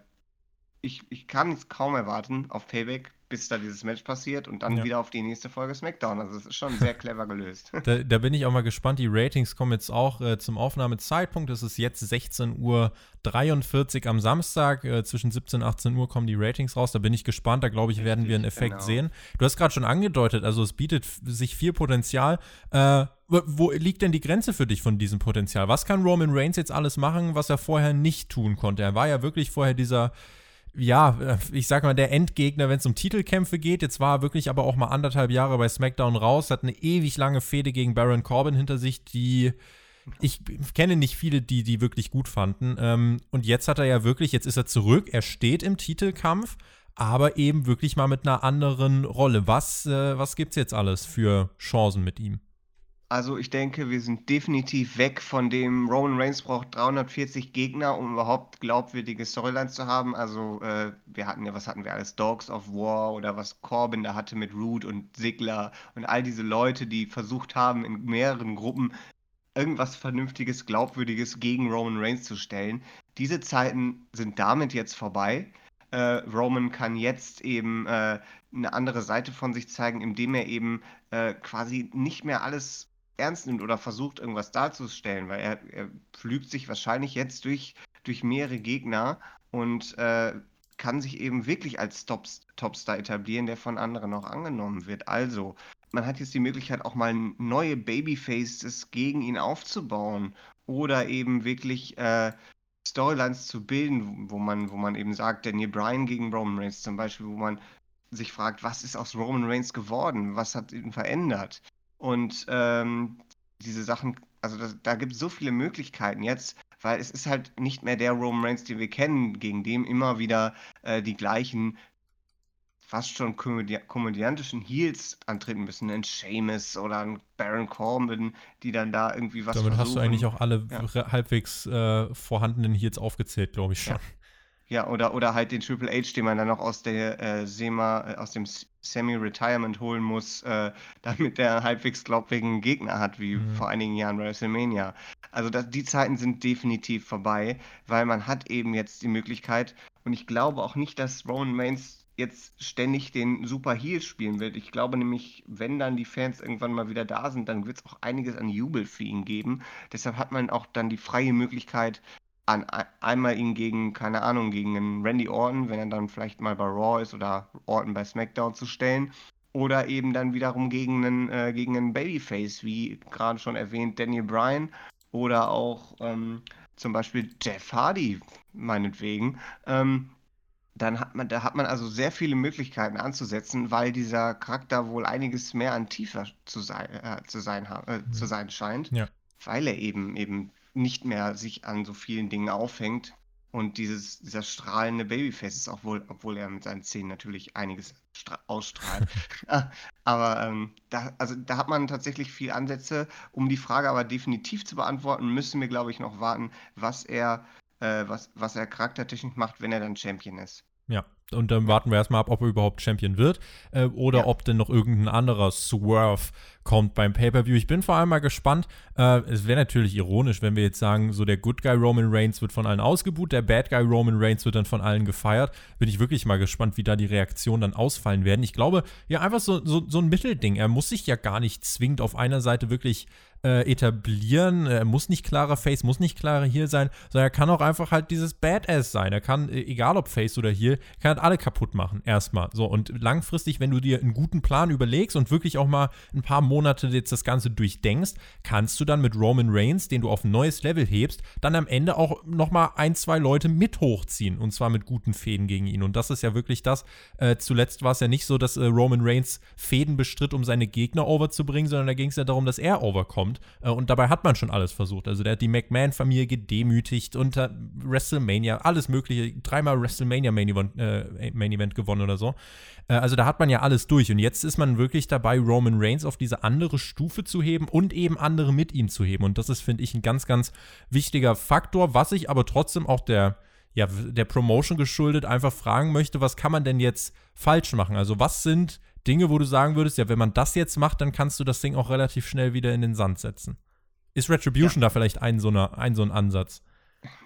ich, ich kann es kaum erwarten auf Payback, bis da dieses Match passiert und dann ja. wieder auf die nächste Folge SmackDown. Also es ist schon sehr clever gelöst. Da, da, bin ich auch mal gespannt. Die Ratings kommen jetzt auch äh, zum Aufnahmezeitpunkt. Es ist jetzt 16.43 Uhr am Samstag. Äh, zwischen 17 und 18 Uhr kommen die Ratings raus. Da bin ich gespannt. Da glaube ich, werden wir einen Effekt genau. sehen. Du hast gerade schon angedeutet, also es bietet sich viel Potenzial. Äh, wo liegt denn die Grenze für dich von diesem Potenzial? Was kann Roman Reigns jetzt alles machen, was er vorher nicht tun konnte? Er war ja wirklich vorher dieser ja, äh, ich sag mal, der Endgegner, wenn es um Titelkämpfe geht. Jetzt war er wirklich aber auch mal anderthalb Jahre bei SmackDown raus, hat eine ewig lange Fehde gegen Baron Corbin hinter sich, die ich kenne nicht viele, die die wirklich gut fanden. Ähm, und jetzt hat er ja wirklich, jetzt ist er zurück, er steht im Titelkampf, aber eben wirklich mal mit einer anderen Rolle. Was, äh, was gibt's jetzt alles für Chancen mit ihm? Also ich denke, wir sind definitiv weg von dem Roman Reigns braucht 340 Gegner, um überhaupt glaubwürdige Storylines zu haben. Also äh, wir hatten ja, was hatten wir alles? Dogs of War oder was Corbin da hatte mit Root und Sigler und all diese Leute, die versucht haben, in mehreren Gruppen irgendwas Vernünftiges, Glaubwürdiges gegen Roman Reigns zu stellen. Diese Zeiten sind damit jetzt vorbei. Äh, Roman kann jetzt eben äh, eine andere Seite von sich zeigen, indem er eben äh, quasi nicht mehr alles ernst nimmt oder versucht, irgendwas darzustellen, weil er, er pflügt sich wahrscheinlich jetzt durch, durch mehrere Gegner und äh, kann sich eben wirklich als Tops, Topstar etablieren, der von anderen auch angenommen wird. Also, man hat jetzt die Möglichkeit, auch mal neue Babyfaces gegen ihn aufzubauen oder eben wirklich äh, Storylines zu bilden, wo man, wo man eben sagt, Daniel Bryan gegen Roman Reigns zum Beispiel, wo man sich fragt, was ist aus Roman Reigns geworden? Was hat ihn verändert? Und ähm, diese Sachen, also das, da gibt es so viele Möglichkeiten jetzt, weil es ist halt nicht mehr der Roman Reigns, den wir kennen, gegen dem immer wieder äh, die gleichen fast schon komödi komödiantischen Heels antreten müssen. Ein Seamus oder ein Baron Corbin, die dann da irgendwie was Damit versuchen. hast du eigentlich auch alle ja. halbwegs äh, vorhandenen Heels aufgezählt, glaube ich schon. Ja. Ja, oder, oder halt den Triple H, den man dann noch aus der äh, SEMA, äh, aus dem Semi-Retirement holen muss, äh, damit der halbwegs glaubwürdigen Gegner hat, wie mhm. vor einigen Jahren bei WrestleMania. Also das, die Zeiten sind definitiv vorbei, weil man hat eben jetzt die Möglichkeit, und ich glaube auch nicht, dass Roman Reigns jetzt ständig den Super Heel spielen wird. Ich glaube nämlich, wenn dann die Fans irgendwann mal wieder da sind, dann wird es auch einiges an Jubel für ihn geben. Deshalb hat man auch dann die freie Möglichkeit, an, einmal ihn gegen, keine Ahnung, gegen einen Randy Orton, wenn er dann vielleicht mal bei Raw ist oder Orton bei SmackDown zu stellen. Oder eben dann wiederum gegen einen, äh, gegen einen Babyface, wie gerade schon erwähnt, Daniel Bryan oder auch ähm, zum Beispiel Jeff Hardy, meinetwegen. Ähm, dann hat man, da hat man also sehr viele Möglichkeiten anzusetzen, weil dieser Charakter wohl einiges mehr an tiefer zu sein, äh, zu sein, äh, mhm. zu sein scheint. Ja. Weil er eben eben nicht mehr sich an so vielen Dingen aufhängt. Und dieses, dieser strahlende Babyface ist auch wohl, obwohl er mit seinen Zähnen natürlich einiges ausstrahlt. Ah, aber ähm, da, also, da hat man tatsächlich viel Ansätze. Um die Frage aber definitiv zu beantworten, müssen wir, glaube ich, noch warten, was er, äh, was, was er charaktertechnisch macht, wenn er dann Champion ist. Ja, und dann warten wir erstmal ab, ob er überhaupt Champion wird äh, oder ja. ob denn noch irgendein anderer Swerve kommt beim Pay-Per-View. Ich bin vor allem mal gespannt. Äh, es wäre natürlich ironisch, wenn wir jetzt sagen, so der Good Guy Roman Reigns wird von allen ausgebuht, der Bad Guy Roman Reigns wird dann von allen gefeiert. Bin ich wirklich mal gespannt, wie da die Reaktionen dann ausfallen werden. Ich glaube, ja, einfach so, so, so ein Mittelding. Er muss sich ja gar nicht zwingend auf einer Seite wirklich äh, etablieren. Er muss nicht klarer Face, muss nicht klarer hier sein, sondern er kann auch einfach halt dieses Badass sein. Er kann, äh, egal ob Face oder hier, kann halt alle kaputt machen. Erstmal. So, und langfristig, wenn du dir einen guten Plan überlegst und wirklich auch mal ein paar Monate jetzt das Ganze durchdenkst, kannst du dann mit Roman Reigns, den du auf ein neues Level hebst, dann am Ende auch nochmal ein, zwei Leute mit hochziehen. Und zwar mit guten Fäden gegen ihn. Und das ist ja wirklich das. Äh, zuletzt war es ja nicht so, dass äh, Roman Reigns Fäden bestritt, um seine Gegner overzubringen, sondern da ging es ja darum, dass er overkommt kommt. Äh, und dabei hat man schon alles versucht. Also der hat die McMahon-Familie gedemütigt unter WrestleMania, alles mögliche, dreimal WrestleMania Main Event, äh, Main Event gewonnen oder so. Äh, also da hat man ja alles durch. Und jetzt ist man wirklich dabei, Roman Reigns auf diese andere Stufe zu heben und eben andere mit ihm zu heben. Und das ist, finde ich, ein ganz, ganz wichtiger Faktor, was ich aber trotzdem auch der ja, der Promotion geschuldet einfach fragen möchte, was kann man denn jetzt falsch machen? Also was sind Dinge, wo du sagen würdest, ja, wenn man das jetzt macht, dann kannst du das Ding auch relativ schnell wieder in den Sand setzen. Ist Retribution ja. da vielleicht ein so, eine, ein so ein Ansatz?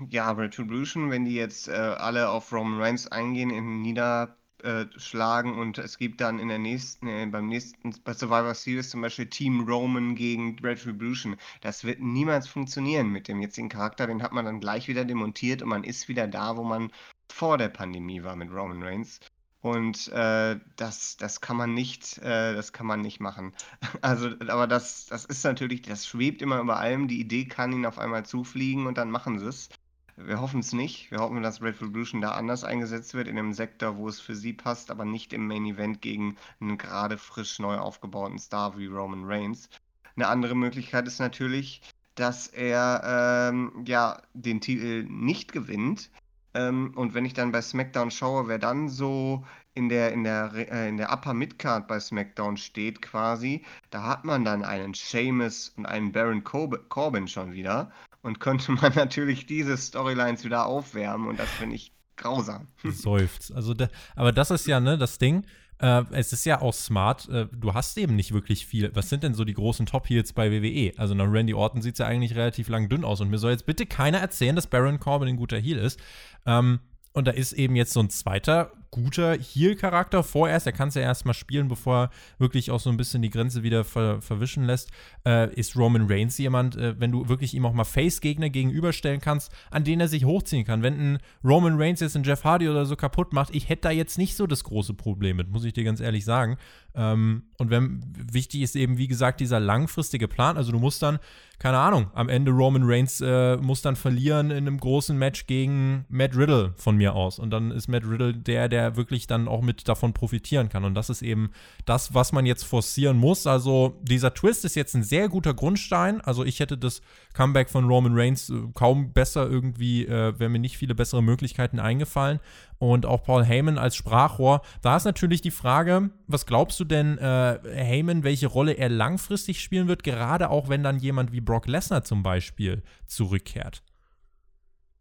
Ja, Retribution, wenn die jetzt äh, alle auf Roman Reigns eingehen, ihn niederschlagen und es gibt dann in der nächsten, äh, beim nächsten, bei Survivor Series zum Beispiel Team Roman gegen Retribution, das wird niemals funktionieren mit dem jetzigen Charakter, den hat man dann gleich wieder demontiert und man ist wieder da, wo man vor der Pandemie war mit Roman Reigns. Und äh, das, das kann man nicht, äh, das kann man nicht machen. Also, aber das, das ist natürlich, das schwebt immer über allem. Die Idee kann ihnen auf einmal zufliegen und dann machen sie es. Wir hoffen es nicht. Wir hoffen, dass Red Revolution da anders eingesetzt wird, in einem Sektor, wo es für sie passt, aber nicht im Main Event gegen einen gerade frisch neu aufgebauten Star wie Roman Reigns. Eine andere Möglichkeit ist natürlich, dass er ähm, ja den Titel nicht gewinnt, ähm, und wenn ich dann bei SmackDown schaue, wer dann so in der, in der, äh, in der Upper Midcard bei SmackDown steht quasi, da hat man dann einen Sheamus und einen Baron Corbin schon wieder und könnte man natürlich diese Storylines wieder aufwärmen und das finde ich grausam. Seufzt. Also, aber das ist ja ne, das Ding. Äh, es ist ja auch smart, äh, du hast eben nicht wirklich viel. Was sind denn so die großen Top-Heels bei WWE? Also nach Randy Orton sieht es ja eigentlich relativ lang dünn aus und mir soll jetzt bitte keiner erzählen, dass Baron Corbin ein guter Heel ist. Ähm, und da ist eben jetzt so ein zweiter guter Heal-Charakter vorerst. Er kann es ja erstmal spielen, bevor er wirklich auch so ein bisschen die Grenze wieder ver verwischen lässt. Äh, ist Roman Reigns jemand, äh, wenn du wirklich ihm auch mal Face-Gegner gegenüberstellen kannst, an denen er sich hochziehen kann. Wenn ein Roman Reigns jetzt einen Jeff Hardy oder so kaputt macht, ich hätte da jetzt nicht so das große Problem mit, muss ich dir ganz ehrlich sagen. Ähm, und wenn wichtig ist eben, wie gesagt, dieser langfristige Plan. Also du musst dann keine Ahnung, am Ende Roman Reigns äh, muss dann verlieren in einem großen Match gegen Matt Riddle von mir aus. Und dann ist Matt Riddle der, der wirklich dann auch mit davon profitieren kann. Und das ist eben das, was man jetzt forcieren muss. Also dieser Twist ist jetzt ein sehr guter Grundstein. Also ich hätte das Comeback von Roman Reigns äh, kaum besser irgendwie, äh, wären mir nicht viele bessere Möglichkeiten eingefallen. Und auch Paul Heyman als Sprachrohr. Da ist natürlich die Frage, was glaubst du denn, äh, Heyman, welche Rolle er langfristig spielen wird, gerade auch wenn dann jemand wie Brock Lesnar zum Beispiel zurückkehrt?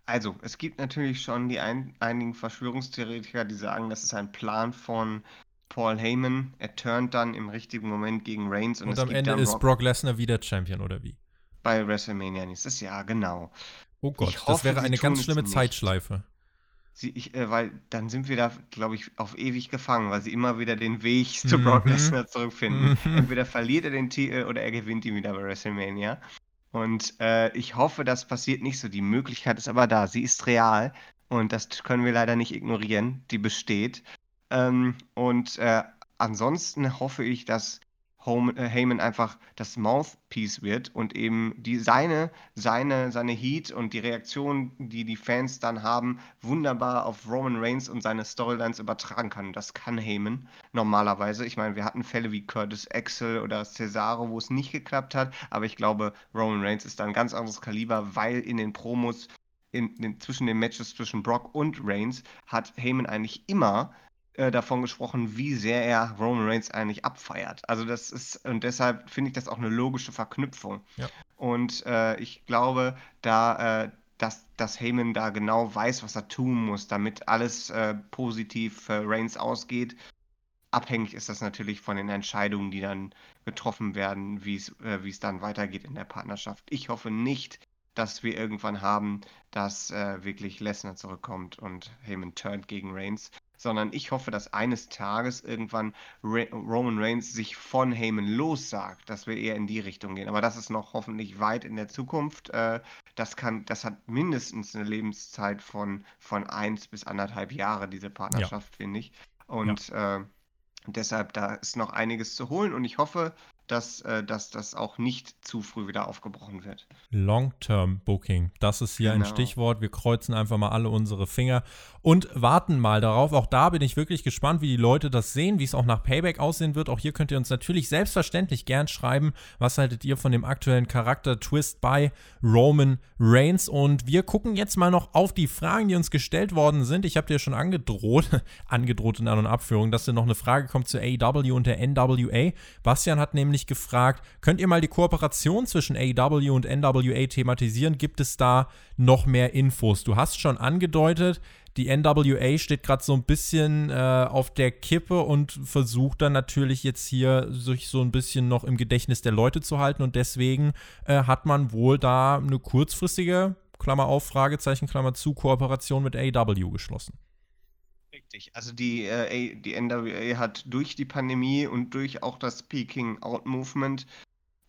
Also, es gibt natürlich schon die ein, einigen Verschwörungstheoretiker, die sagen, das ist ein Plan von Paul Heyman. Er turnt dann im richtigen Moment gegen Reigns. Und, und am Ende ist Brock Lesnar wieder Champion, oder wie? Bei WrestleMania nächstes Jahr, genau. Oh Gott, ich das hoffe, wäre eine ganz schlimme Zeitschleife. Sie, ich, äh, weil dann sind wir da, glaube ich, auf ewig gefangen, weil sie immer wieder den Weg zu Brock mhm. Lesnar zurückfinden. Mhm. Entweder verliert er den Titel oder er gewinnt ihn wieder bei WrestleMania. Und äh, ich hoffe, das passiert nicht so. Die Möglichkeit ist aber da. Sie ist real und das können wir leider nicht ignorieren. Die besteht. Ähm, und äh, ansonsten hoffe ich, dass Heyman einfach das Mouthpiece wird und eben die, seine, seine, seine Heat und die Reaktion, die die Fans dann haben, wunderbar auf Roman Reigns und seine Storylines übertragen kann. Das kann Heyman normalerweise. Ich meine, wir hatten Fälle wie Curtis Axel oder Cesaro, wo es nicht geklappt hat, aber ich glaube, Roman Reigns ist da ein ganz anderes Kaliber, weil in den Promos in, in, zwischen den Matches zwischen Brock und Reigns hat Heyman eigentlich immer äh, davon gesprochen, wie sehr er Roman Reigns eigentlich abfeiert. Also das ist, und deshalb finde ich das auch eine logische Verknüpfung. Ja. Und äh, ich glaube, da, äh, dass, dass Heyman da genau weiß, was er tun muss, damit alles äh, positiv für Reigns ausgeht. Abhängig ist das natürlich von den Entscheidungen, die dann getroffen werden, wie äh, es dann weitergeht in der Partnerschaft. Ich hoffe nicht, dass wir irgendwann haben, dass äh, wirklich Lesnar zurückkommt und Heyman turnt gegen Reigns sondern ich hoffe, dass eines Tages irgendwann Re Roman Reigns sich von Heyman lossagt, dass wir eher in die Richtung gehen. Aber das ist noch hoffentlich weit in der Zukunft. Äh, das kann, das hat mindestens eine Lebenszeit von, von eins bis anderthalb Jahre, diese Partnerschaft, ja. finde ich. Und ja. äh, deshalb, da ist noch einiges zu holen und ich hoffe, dass, äh, dass das auch nicht zu früh wieder aufgebrochen wird. Long-Term Booking, das ist hier genau. ein Stichwort. Wir kreuzen einfach mal alle unsere Finger und warten mal darauf. Auch da bin ich wirklich gespannt, wie die Leute das sehen, wie es auch nach Payback aussehen wird. Auch hier könnt ihr uns natürlich selbstverständlich gern schreiben, was haltet ihr von dem aktuellen Charakter-Twist bei Roman Reigns. Und wir gucken jetzt mal noch auf die Fragen, die uns gestellt worden sind. Ich habe dir schon angedroht, angedroht in An- und Abführung, dass dir noch eine Frage kommt zu AEW und der NWA. Bastian hat nämlich sich gefragt, könnt ihr mal die Kooperation zwischen AEW und NWA thematisieren? Gibt es da noch mehr Infos? Du hast schon angedeutet, die NWA steht gerade so ein bisschen äh, auf der Kippe und versucht dann natürlich jetzt hier sich so ein bisschen noch im Gedächtnis der Leute zu halten und deswegen äh, hat man wohl da eine kurzfristige, Klammer auf, Fragezeichen, Klammer zu, Kooperation mit AEW geschlossen. Richtig. Also die, äh, die NWA hat durch die Pandemie und durch auch das Peaking Out Movement,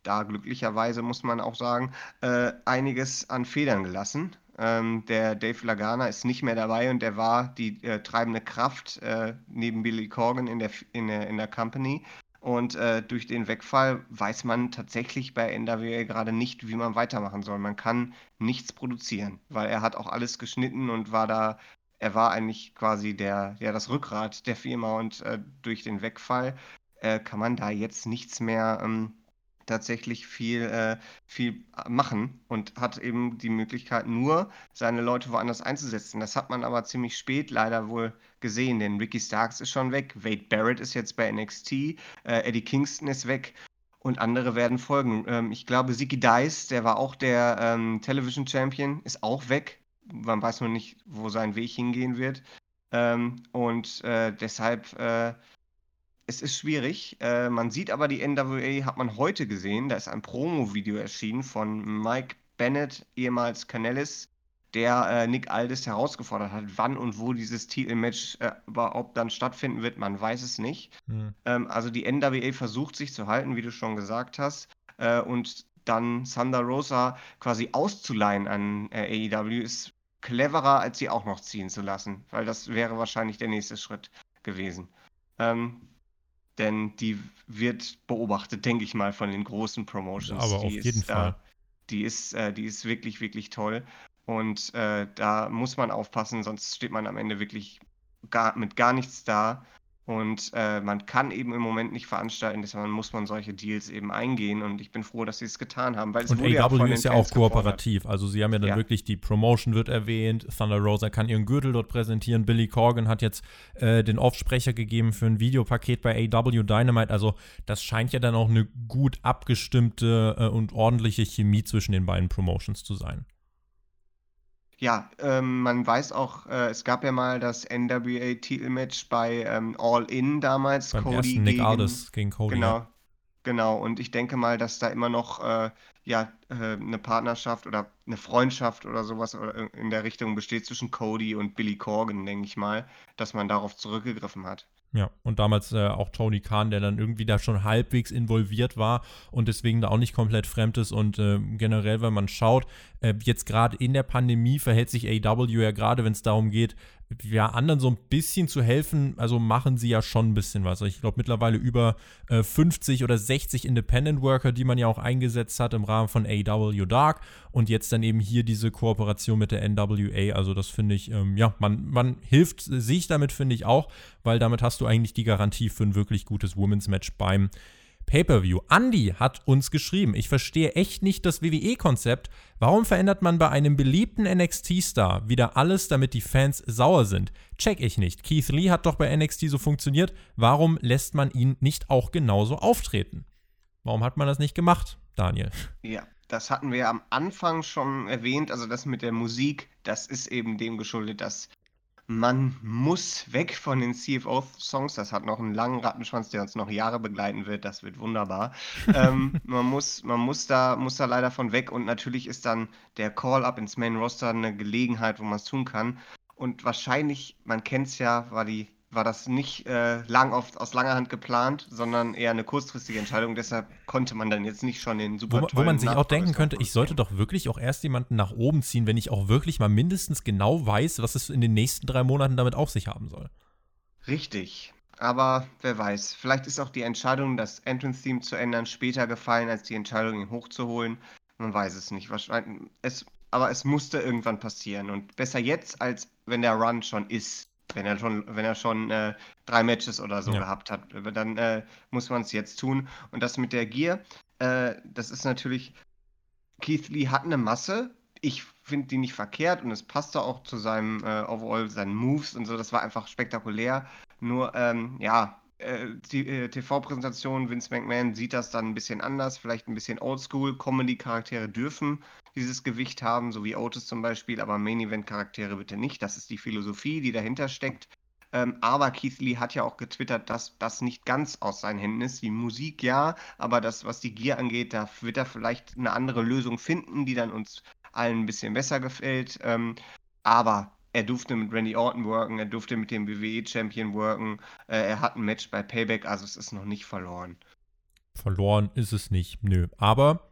da glücklicherweise muss man auch sagen, äh, einiges an Federn gelassen. Ähm, der Dave Lagana ist nicht mehr dabei und der war die äh, treibende Kraft äh, neben Billy Corgan in der, in der, in der Company. Und äh, durch den Wegfall weiß man tatsächlich bei NWA gerade nicht, wie man weitermachen soll. Man kann nichts produzieren, weil er hat auch alles geschnitten und war da, er war eigentlich quasi der, ja, das Rückgrat der Firma und äh, durch den Wegfall äh, kann man da jetzt nichts mehr ähm, tatsächlich viel, äh, viel machen und hat eben die Möglichkeit, nur seine Leute woanders einzusetzen. Das hat man aber ziemlich spät leider wohl gesehen, denn Ricky Starks ist schon weg, Wade Barrett ist jetzt bei NXT, äh, Eddie Kingston ist weg und andere werden folgen. Ähm, ich glaube, Ziggy Dice, der war auch der ähm, Television Champion, ist auch weg. Man weiß noch nicht, wo sein Weg hingehen wird. Ähm, und äh, deshalb äh, es ist schwierig. Äh, man sieht aber die NWA, hat man heute gesehen. Da ist ein Promo-Video erschienen von Mike Bennett, ehemals Canellis, der äh, Nick Aldis herausgefordert hat, wann und wo dieses Titelmatch äh, überhaupt dann stattfinden wird. Man weiß es nicht. Mhm. Ähm, also die NWA versucht sich zu halten, wie du schon gesagt hast. Äh, und dann Thunder Rosa quasi auszuleihen an äh, AEW ist cleverer, als sie auch noch ziehen zu lassen, weil das wäre wahrscheinlich der nächste Schritt gewesen. Ähm, denn die wird beobachtet, denke ich mal, von den großen Promotions. Aber die auf jeden ist, Fall. Äh, die, ist, äh, die ist wirklich, wirklich toll. Und äh, da muss man aufpassen, sonst steht man am Ende wirklich gar, mit gar nichts da. Und äh, man kann eben im Moment nicht veranstalten, deshalb muss man solche Deals eben eingehen. Und ich bin froh, dass sie es getan haben. Weil und AW ja ist ja auch kooperativ. Gefordert. Also sie haben ja dann ja. wirklich, die Promotion wird erwähnt, Thunder Rosa kann ihren Gürtel dort präsentieren, Billy Corgan hat jetzt äh, den Offsprecher gegeben für ein Videopaket bei AW Dynamite. Also das scheint ja dann auch eine gut abgestimmte äh, und ordentliche Chemie zwischen den beiden Promotions zu sein. Ja, ähm, man weiß auch, äh, es gab ja mal das NWA-Titelmatch bei ähm, All In damals. Beim Cody ersten Nick gegen, Aldis gegen Cody. Genau, ja. genau. Und ich denke mal, dass da immer noch äh, ja, äh, eine Partnerschaft oder eine Freundschaft oder sowas in der Richtung besteht zwischen Cody und Billy Corgan, denke ich mal, dass man darauf zurückgegriffen hat. Ja, und damals äh, auch Tony Khan, der dann irgendwie da schon halbwegs involviert war und deswegen da auch nicht komplett fremd ist. Und äh, generell, wenn man schaut, äh, jetzt gerade in der Pandemie verhält sich AW ja gerade, wenn es darum geht, ja, anderen so ein bisschen zu helfen, also machen sie ja schon ein bisschen was. Ich glaube mittlerweile über äh, 50 oder 60 Independent Worker, die man ja auch eingesetzt hat im Rahmen von AW Dark und jetzt dann eben hier diese Kooperation mit der NWA. Also das finde ich, ähm, ja, man, man hilft sich damit, finde ich auch, weil damit hast du eigentlich die Garantie für ein wirklich gutes Women's Match beim Pay-per-view. Andy hat uns geschrieben, ich verstehe echt nicht das WWE-Konzept. Warum verändert man bei einem beliebten NXT-Star wieder alles, damit die Fans sauer sind? Check ich nicht. Keith Lee hat doch bei NXT so funktioniert. Warum lässt man ihn nicht auch genauso auftreten? Warum hat man das nicht gemacht, Daniel? Ja, das hatten wir am Anfang schon erwähnt. Also das mit der Musik, das ist eben dem geschuldet, dass man muss weg von den CFO-Songs. Das hat noch einen langen Rattenschwanz, der uns noch Jahre begleiten wird. Das wird wunderbar. ähm, man, muss, man muss, da, muss da leider von weg. Und natürlich ist dann der Call-Up ins Main-Roster eine Gelegenheit, wo man es tun kann. Und wahrscheinlich, man kennt es ja, war die war das nicht äh, lang auf, aus langer Hand geplant, sondern eher eine kurzfristige Entscheidung. Deshalb konnte man dann jetzt nicht schon den super Wo, wo man sich auch denken könnte, ich sollte doch wirklich auch erst jemanden nach oben ziehen, wenn ich auch wirklich mal mindestens genau weiß, was es in den nächsten drei Monaten damit auf sich haben soll. Richtig. Aber wer weiß, vielleicht ist auch die Entscheidung, das Entrance-Theme zu ändern, später gefallen, als die Entscheidung, ihn hochzuholen. Man weiß es nicht. Wahrscheinlich, es, aber es musste irgendwann passieren. Und besser jetzt, als wenn der Run schon ist. Wenn er schon, wenn er schon äh, drei Matches oder so ja. gehabt hat, dann äh, muss man es jetzt tun. Und das mit der Gear, äh, das ist natürlich, Keith Lee hat eine Masse. Ich finde die nicht verkehrt und es passte auch zu seinem äh, Overall, seinen Moves und so. Das war einfach spektakulär. Nur, ähm, ja, äh, die äh, TV-Präsentation, Vince McMahon sieht das dann ein bisschen anders, vielleicht ein bisschen oldschool. Comedy-Charaktere dürfen dieses Gewicht haben, so wie Otis zum Beispiel, aber Main-Event-Charaktere bitte nicht. Das ist die Philosophie, die dahinter steckt. Ähm, aber Keith Lee hat ja auch getwittert, dass das nicht ganz aus seinen Händen ist. Die Musik ja, aber das, was die Gear angeht, da wird er vielleicht eine andere Lösung finden, die dann uns allen ein bisschen besser gefällt. Ähm, aber er durfte mit Randy Orton worken, er durfte mit dem WWE-Champion worken, äh, er hat ein Match bei Payback, also es ist noch nicht verloren. Verloren ist es nicht, nö. Aber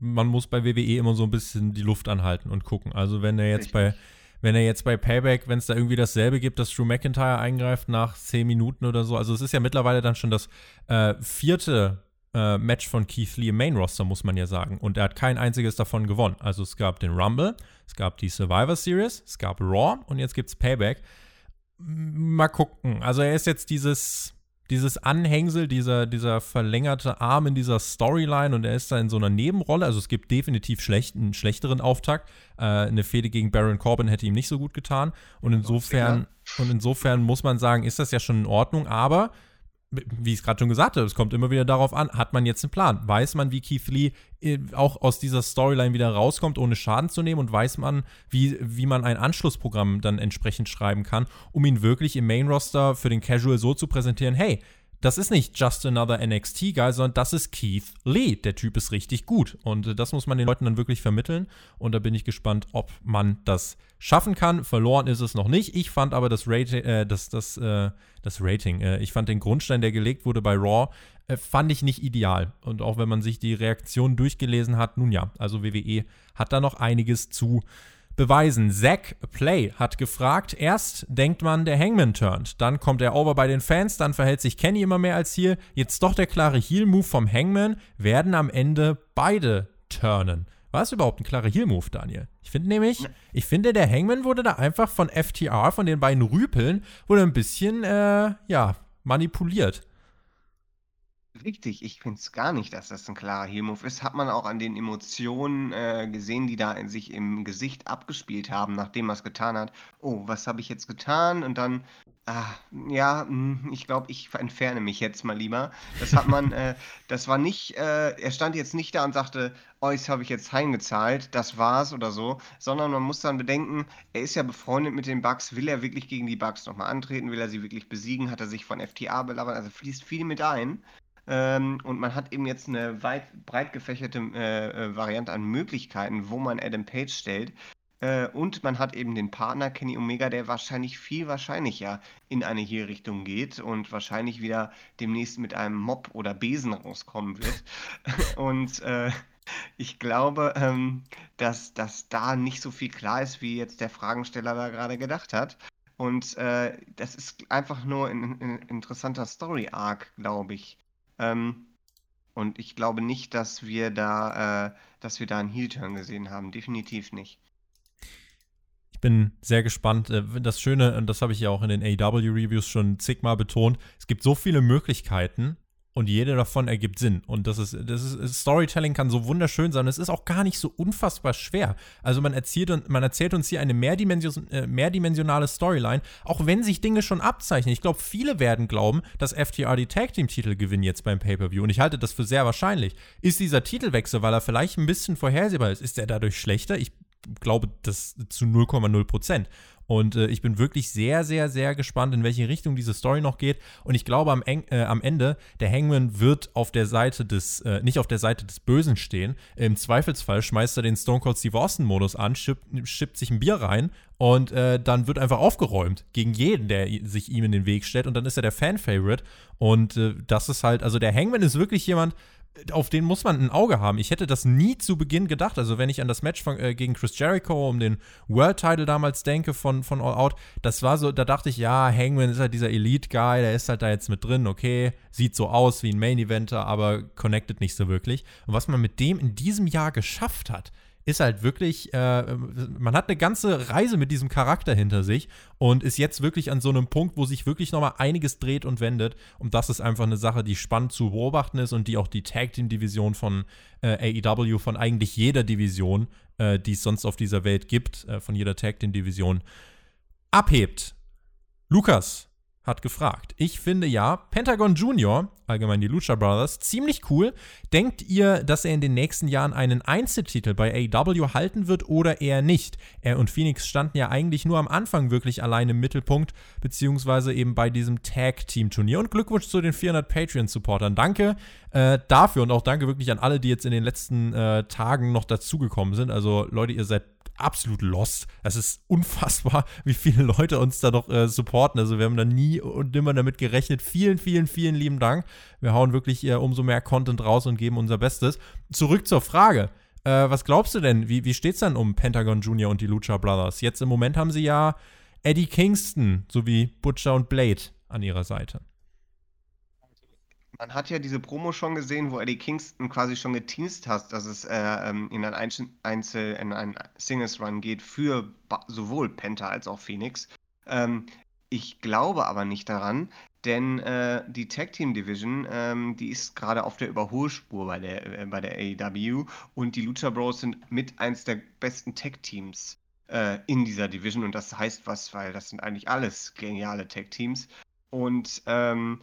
man muss bei WWE immer so ein bisschen die Luft anhalten und gucken. Also wenn er jetzt Richtig. bei wenn er jetzt bei Payback, wenn es da irgendwie dasselbe gibt, dass Drew McIntyre eingreift nach 10 Minuten oder so. Also es ist ja mittlerweile dann schon das äh, vierte äh, Match von Keith Lee im Main Roster, muss man ja sagen. Und er hat kein einziges davon gewonnen. Also es gab den Rumble, es gab die Survivor Series, es gab Raw und jetzt gibt es Payback. Mal gucken. Also er ist jetzt dieses dieses Anhängsel, dieser, dieser verlängerte Arm in dieser Storyline und er ist da in so einer Nebenrolle. Also es gibt definitiv schlecht, einen schlechteren Auftakt. Äh, eine Fehde gegen Baron Corbin hätte ihm nicht so gut getan. Und insofern, und insofern muss man sagen, ist das ja schon in Ordnung, aber wie ich es gerade schon gesagt habe, es kommt immer wieder darauf an, hat man jetzt einen Plan? Weiß man, wie Keith Lee äh, auch aus dieser Storyline wieder rauskommt, ohne Schaden zu nehmen? Und weiß man, wie, wie man ein Anschlussprogramm dann entsprechend schreiben kann, um ihn wirklich im Main-Roster für den Casual so zu präsentieren, hey, das ist nicht just another NXT-Guy, sondern das ist Keith Lee. Der Typ ist richtig gut. Und äh, das muss man den Leuten dann wirklich vermitteln. Und da bin ich gespannt, ob man das schaffen kann. Verloren ist es noch nicht. Ich fand aber das, Rating, äh, das, das, äh, das Rating, äh, ich fand den Grundstein, der gelegt wurde bei Raw, äh, fand ich nicht ideal. Und auch wenn man sich die Reaktionen durchgelesen hat, nun ja, also WWE hat da noch einiges zu beweisen. Zack Play hat gefragt, erst denkt man, der Hangman turnt, dann kommt er over bei den Fans, dann verhält sich Kenny immer mehr als Heel, jetzt doch der klare Heel-Move vom Hangman, werden am Ende beide turnen. War es überhaupt ein klarer Heel-Move, Daniel? Ich finde nämlich, ich finde, der Hangman wurde da einfach von FTR, von den beiden Rüpeln, wurde ein bisschen, äh, ja, manipuliert. Richtig, ich finde es gar nicht, dass das ein klarer Heel-Move ist. Hat man auch an den Emotionen äh, gesehen, die da in sich im Gesicht abgespielt haben, nachdem er es getan hat. Oh, was habe ich jetzt getan? Und dann, ah, ja, hm, ich glaube, ich entferne mich jetzt mal lieber. Das hat man, äh, das war nicht, äh, er stand jetzt nicht da und sagte, oh, das habe ich jetzt heimgezahlt, das war's oder so, sondern man muss dann bedenken, er ist ja befreundet mit den Bugs, will er wirklich gegen die Bugs nochmal antreten, will er sie wirklich besiegen, hat er sich von FTA belabert, also fließt viel mit ein. Ähm, und man hat eben jetzt eine weit, breit gefächerte äh, äh, Variante an Möglichkeiten, wo man Adam Page stellt. Äh, und man hat eben den Partner Kenny Omega, der wahrscheinlich viel wahrscheinlicher in eine hier Richtung geht und wahrscheinlich wieder demnächst mit einem Mob oder Besen rauskommen wird. und äh, ich glaube, ähm, dass, dass da nicht so viel klar ist, wie jetzt der Fragensteller da gerade gedacht hat. Und äh, das ist einfach nur ein, ein interessanter Story-Arc, glaube ich. Ähm, und ich glaube nicht, dass wir da, äh, dass wir da einen Heel-Turn gesehen haben. Definitiv nicht. Ich bin sehr gespannt. Äh, das Schöne, und das habe ich ja auch in den AW-Reviews schon zigmal betont, es gibt so viele Möglichkeiten, und jede davon ergibt Sinn. Und das ist, das ist, Storytelling kann so wunderschön sein. Es ist auch gar nicht so unfassbar schwer. Also man erzählt, man erzählt uns hier eine mehrdimension, äh, mehrdimensionale Storyline, auch wenn sich Dinge schon abzeichnen. Ich glaube, viele werden glauben, dass FTR die Tag Team Titel gewinnen jetzt beim Pay-Per-View. Und ich halte das für sehr wahrscheinlich. Ist dieser Titelwechsel, weil er vielleicht ein bisschen vorhersehbar ist, ist er dadurch schlechter? Ich glaube, das zu 0,0 Prozent. Und äh, ich bin wirklich sehr, sehr, sehr gespannt, in welche Richtung diese Story noch geht. Und ich glaube, am, äh, am Ende, der Hangman wird auf der Seite des, äh, nicht auf der Seite des Bösen stehen. Im Zweifelsfall schmeißt er den Stone Cold Steve Austin-Modus an, schippt, schippt sich ein Bier rein und äh, dann wird einfach aufgeräumt gegen jeden, der sich ihm in den Weg stellt. Und dann ist er der Fan-Favorite. Und äh, das ist halt, also der Hangman ist wirklich jemand, auf den muss man ein Auge haben. Ich hätte das nie zu Beginn gedacht. Also, wenn ich an das Match von, äh, gegen Chris Jericho um den World Title damals denke von, von All Out, das war so, da dachte ich, ja, Hangman ist halt dieser Elite-Guy, der ist halt da jetzt mit drin, okay, sieht so aus wie ein Main-Eventer, aber connected nicht so wirklich. Und was man mit dem in diesem Jahr geschafft hat, ist halt wirklich, äh, man hat eine ganze Reise mit diesem Charakter hinter sich und ist jetzt wirklich an so einem Punkt, wo sich wirklich nochmal einiges dreht und wendet. Und das ist einfach eine Sache, die spannend zu beobachten ist und die auch die Tag Team Division von äh, AEW, von eigentlich jeder Division, äh, die es sonst auf dieser Welt gibt, äh, von jeder Tag Team Division, abhebt. Lukas, hat gefragt. Ich finde ja, Pentagon Junior, allgemein die Lucha Brothers, ziemlich cool. Denkt ihr, dass er in den nächsten Jahren einen Einzeltitel bei AEW halten wird oder eher nicht? Er und Phoenix standen ja eigentlich nur am Anfang wirklich allein im Mittelpunkt, beziehungsweise eben bei diesem Tag-Team-Turnier. Und Glückwunsch zu den 400 Patreon-Supportern. Danke äh, dafür und auch danke wirklich an alle, die jetzt in den letzten äh, Tagen noch dazugekommen sind. Also Leute, ihr seid absolut lost. Es ist unfassbar, wie viele Leute uns da noch äh, supporten. Also wir haben da nie und nimmer damit gerechnet. Vielen, vielen, vielen lieben Dank. Wir hauen wirklich äh, umso mehr Content raus und geben unser Bestes. Zurück zur Frage. Äh, was glaubst du denn? Wie, wie steht es denn um Pentagon Junior und die Lucha Brothers? Jetzt im Moment haben sie ja Eddie Kingston sowie Butcher und Blade an ihrer Seite. Man hat ja diese Promo schon gesehen, wo Eddie Kingston quasi schon geteased hat, dass es äh, ähm, in ein Einzel, in einen Singles Run geht für sowohl Penta als auch Phoenix. Ähm, ich glaube aber nicht daran, denn äh, die Tag Team Division, ähm, die ist gerade auf der Überholspur bei der, äh, bei der AEW und die Lucha Bros sind mit eins der besten Tag Teams äh, in dieser Division und das heißt was, weil das sind eigentlich alles geniale Tag Teams. Und ähm,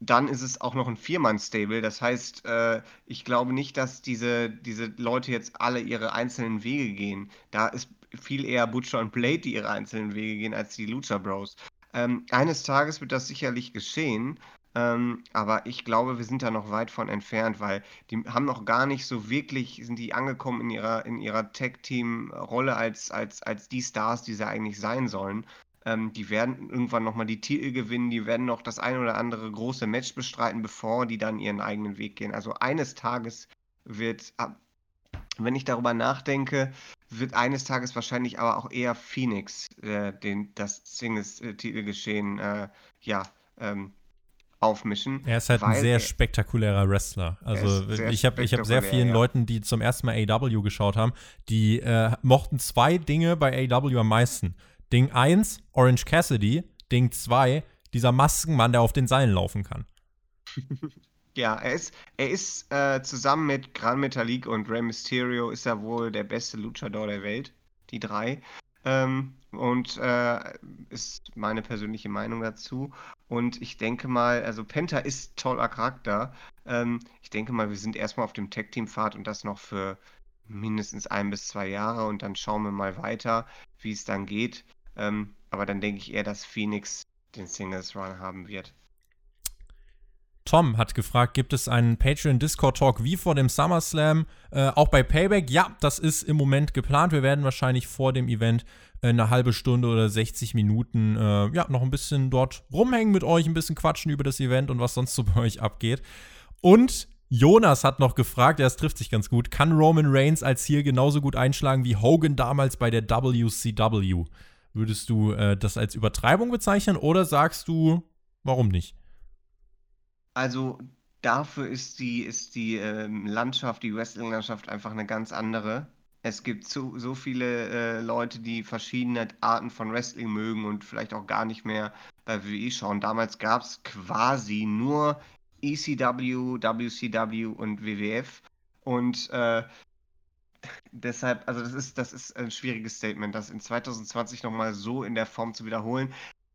dann ist es auch noch ein Viermann-Stable. Das heißt, äh, ich glaube nicht, dass diese, diese Leute jetzt alle ihre einzelnen Wege gehen. Da ist viel eher Butcher und Blade, die ihre einzelnen Wege gehen, als die Lucha Bros. Ähm, eines Tages wird das sicherlich geschehen. Ähm, aber ich glaube, wir sind da noch weit von entfernt, weil die haben noch gar nicht so wirklich, sind die angekommen in ihrer, in ihrer Tag-Team-Rolle als, als, als die Stars, die sie eigentlich sein sollen. Ähm, die werden irgendwann nochmal die Titel gewinnen, die werden noch das ein oder andere große Match bestreiten, bevor die dann ihren eigenen Weg gehen. Also eines Tages wird, wenn ich darüber nachdenke, wird eines Tages wahrscheinlich aber auch eher Phoenix äh, den, das Singles-Titelgeschehen äh, ja, ähm, aufmischen. Er ist halt ein sehr spektakulärer Wrestler. Also ich habe ich hab sehr vielen ja. Leuten, die zum ersten Mal AW geschaut haben, die äh, mochten zwei Dinge bei AW am meisten. Ding 1, Orange Cassidy. Ding 2, dieser Maskenmann, der auf den Seilen laufen kann. Ja, er ist, er ist äh, zusammen mit Gran Metalik und Rey Mysterio ist er wohl der beste Luchador der Welt. Die drei. Ähm, und äh, ist meine persönliche Meinung dazu. Und ich denke mal, also Penta ist toller Charakter. Ähm, ich denke mal, wir sind erstmal auf dem Tag-Team-Pfad und das noch für mindestens ein bis zwei Jahre und dann schauen wir mal weiter, wie es dann geht. Ähm, aber dann denke ich eher, dass Phoenix den Singles Run haben wird. Tom hat gefragt, gibt es einen Patreon Discord Talk wie vor dem SummerSlam? Äh, auch bei Payback? Ja, das ist im Moment geplant. Wir werden wahrscheinlich vor dem Event äh, eine halbe Stunde oder 60 Minuten äh, ja, noch ein bisschen dort rumhängen mit euch, ein bisschen quatschen über das Event und was sonst so bei euch abgeht. Und Jonas hat noch gefragt, ja, es trifft sich ganz gut, kann Roman Reigns als hier genauso gut einschlagen wie Hogan damals bei der WCW? Würdest du äh, das als Übertreibung bezeichnen oder sagst du, warum nicht? Also dafür ist die, ist die ähm, Landschaft, die Wrestling-Landschaft einfach eine ganz andere. Es gibt so, so viele äh, Leute, die verschiedene Arten von Wrestling mögen und vielleicht auch gar nicht mehr bei WWE schauen. Damals gab es quasi nur ECW, WCW und WWF. Und äh, deshalb, also das ist, das ist ein schwieriges Statement, das in 2020 nochmal so in der Form zu wiederholen.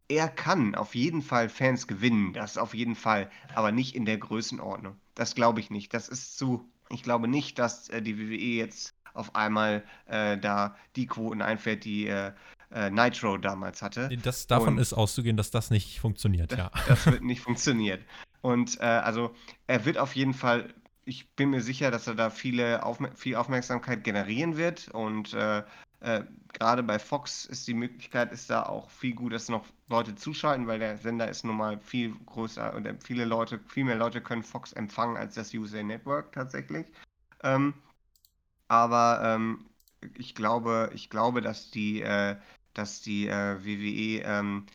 Er kann auf jeden Fall Fans gewinnen, das auf jeden Fall, aber nicht in der Größenordnung. Das glaube ich nicht. Das ist zu, ich glaube nicht, dass äh, die WWE jetzt auf einmal äh, da die Quoten einfährt, die äh, äh Nitro damals hatte. Das, davon Und ist auszugehen, dass das nicht funktioniert, ja. Das wird nicht funktionieren. Und äh, also er wird auf jeden Fall ich bin mir sicher, dass er da viele Aufmer viel Aufmerksamkeit generieren wird und äh, äh, gerade bei Fox ist die Möglichkeit, ist da auch viel gut, dass noch Leute zuschalten, weil der Sender ist nun mal viel größer und viele Leute, viel mehr Leute können Fox empfangen als das USA Network tatsächlich. Ähm, aber ähm, ich glaube, ich glaube, dass die, äh, dass die äh, WWE ähm,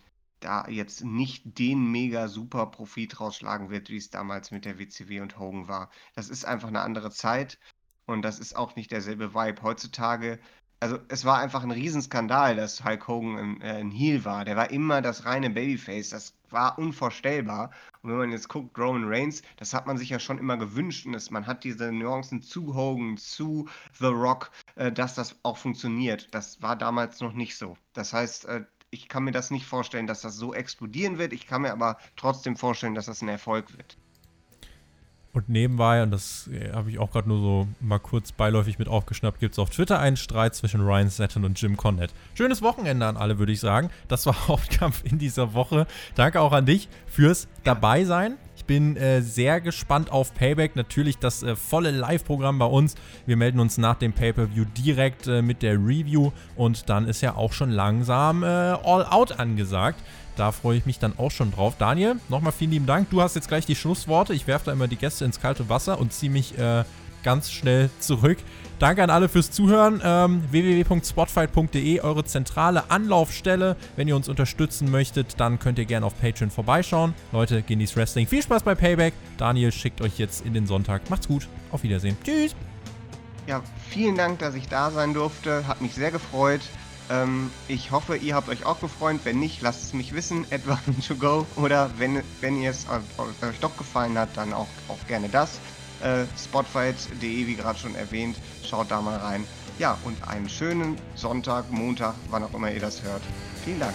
da jetzt nicht den mega super Profit rausschlagen wird, wie es damals mit der WCW und Hogan war. Das ist einfach eine andere Zeit und das ist auch nicht derselbe Vibe. Heutzutage, also es war einfach ein Riesenskandal, dass Hulk Hogan ein, äh, Heel war. Der war immer das reine Babyface. Das war unvorstellbar. Und wenn man jetzt guckt, Roman Reigns, das hat man sich ja schon immer gewünscht. Und man hat diese Nuancen zu Hogan, zu The Rock, äh, dass das auch funktioniert. Das war damals noch nicht so. Das heißt, äh, ich kann mir das nicht vorstellen, dass das so explodieren wird. Ich kann mir aber trotzdem vorstellen, dass das ein Erfolg wird. Und nebenbei, und das äh, habe ich auch gerade nur so mal kurz beiläufig mit aufgeschnappt, gibt es auf Twitter einen Streit zwischen Ryan Satin und Jim Cornette. Schönes Wochenende an alle, würde ich sagen. Das war Hauptkampf in dieser Woche. Danke auch an dich fürs Dabeisein. Bin äh, sehr gespannt auf Payback. Natürlich das äh, volle Live-Programm bei uns. Wir melden uns nach dem Pay-Per-View direkt äh, mit der Review und dann ist ja auch schon langsam äh, All Out angesagt. Da freue ich mich dann auch schon drauf. Daniel, nochmal vielen lieben Dank. Du hast jetzt gleich die Schlussworte. Ich werfe da immer die Gäste ins kalte Wasser und ziehe mich äh, ganz schnell zurück. Danke an alle fürs Zuhören. Ähm, www.spotfight.de, eure zentrale Anlaufstelle. Wenn ihr uns unterstützen möchtet, dann könnt ihr gerne auf Patreon vorbeischauen. Leute, genießt Wrestling. Viel Spaß bei Payback. Daniel schickt euch jetzt in den Sonntag. Macht's gut. Auf Wiedersehen. Tschüss. Ja, vielen Dank, dass ich da sein durfte. Hat mich sehr gefreut. Ähm, ich hoffe, ihr habt euch auch gefreut. Wenn nicht, lasst es mich wissen, etwa to go. Oder wenn, wenn ihr es euch doch gefallen hat, dann auch, auch gerne das. Äh, Spotfight.de, wie gerade schon erwähnt, schaut da mal rein. Ja, und einen schönen Sonntag, Montag, wann auch immer ihr das hört. Vielen Dank.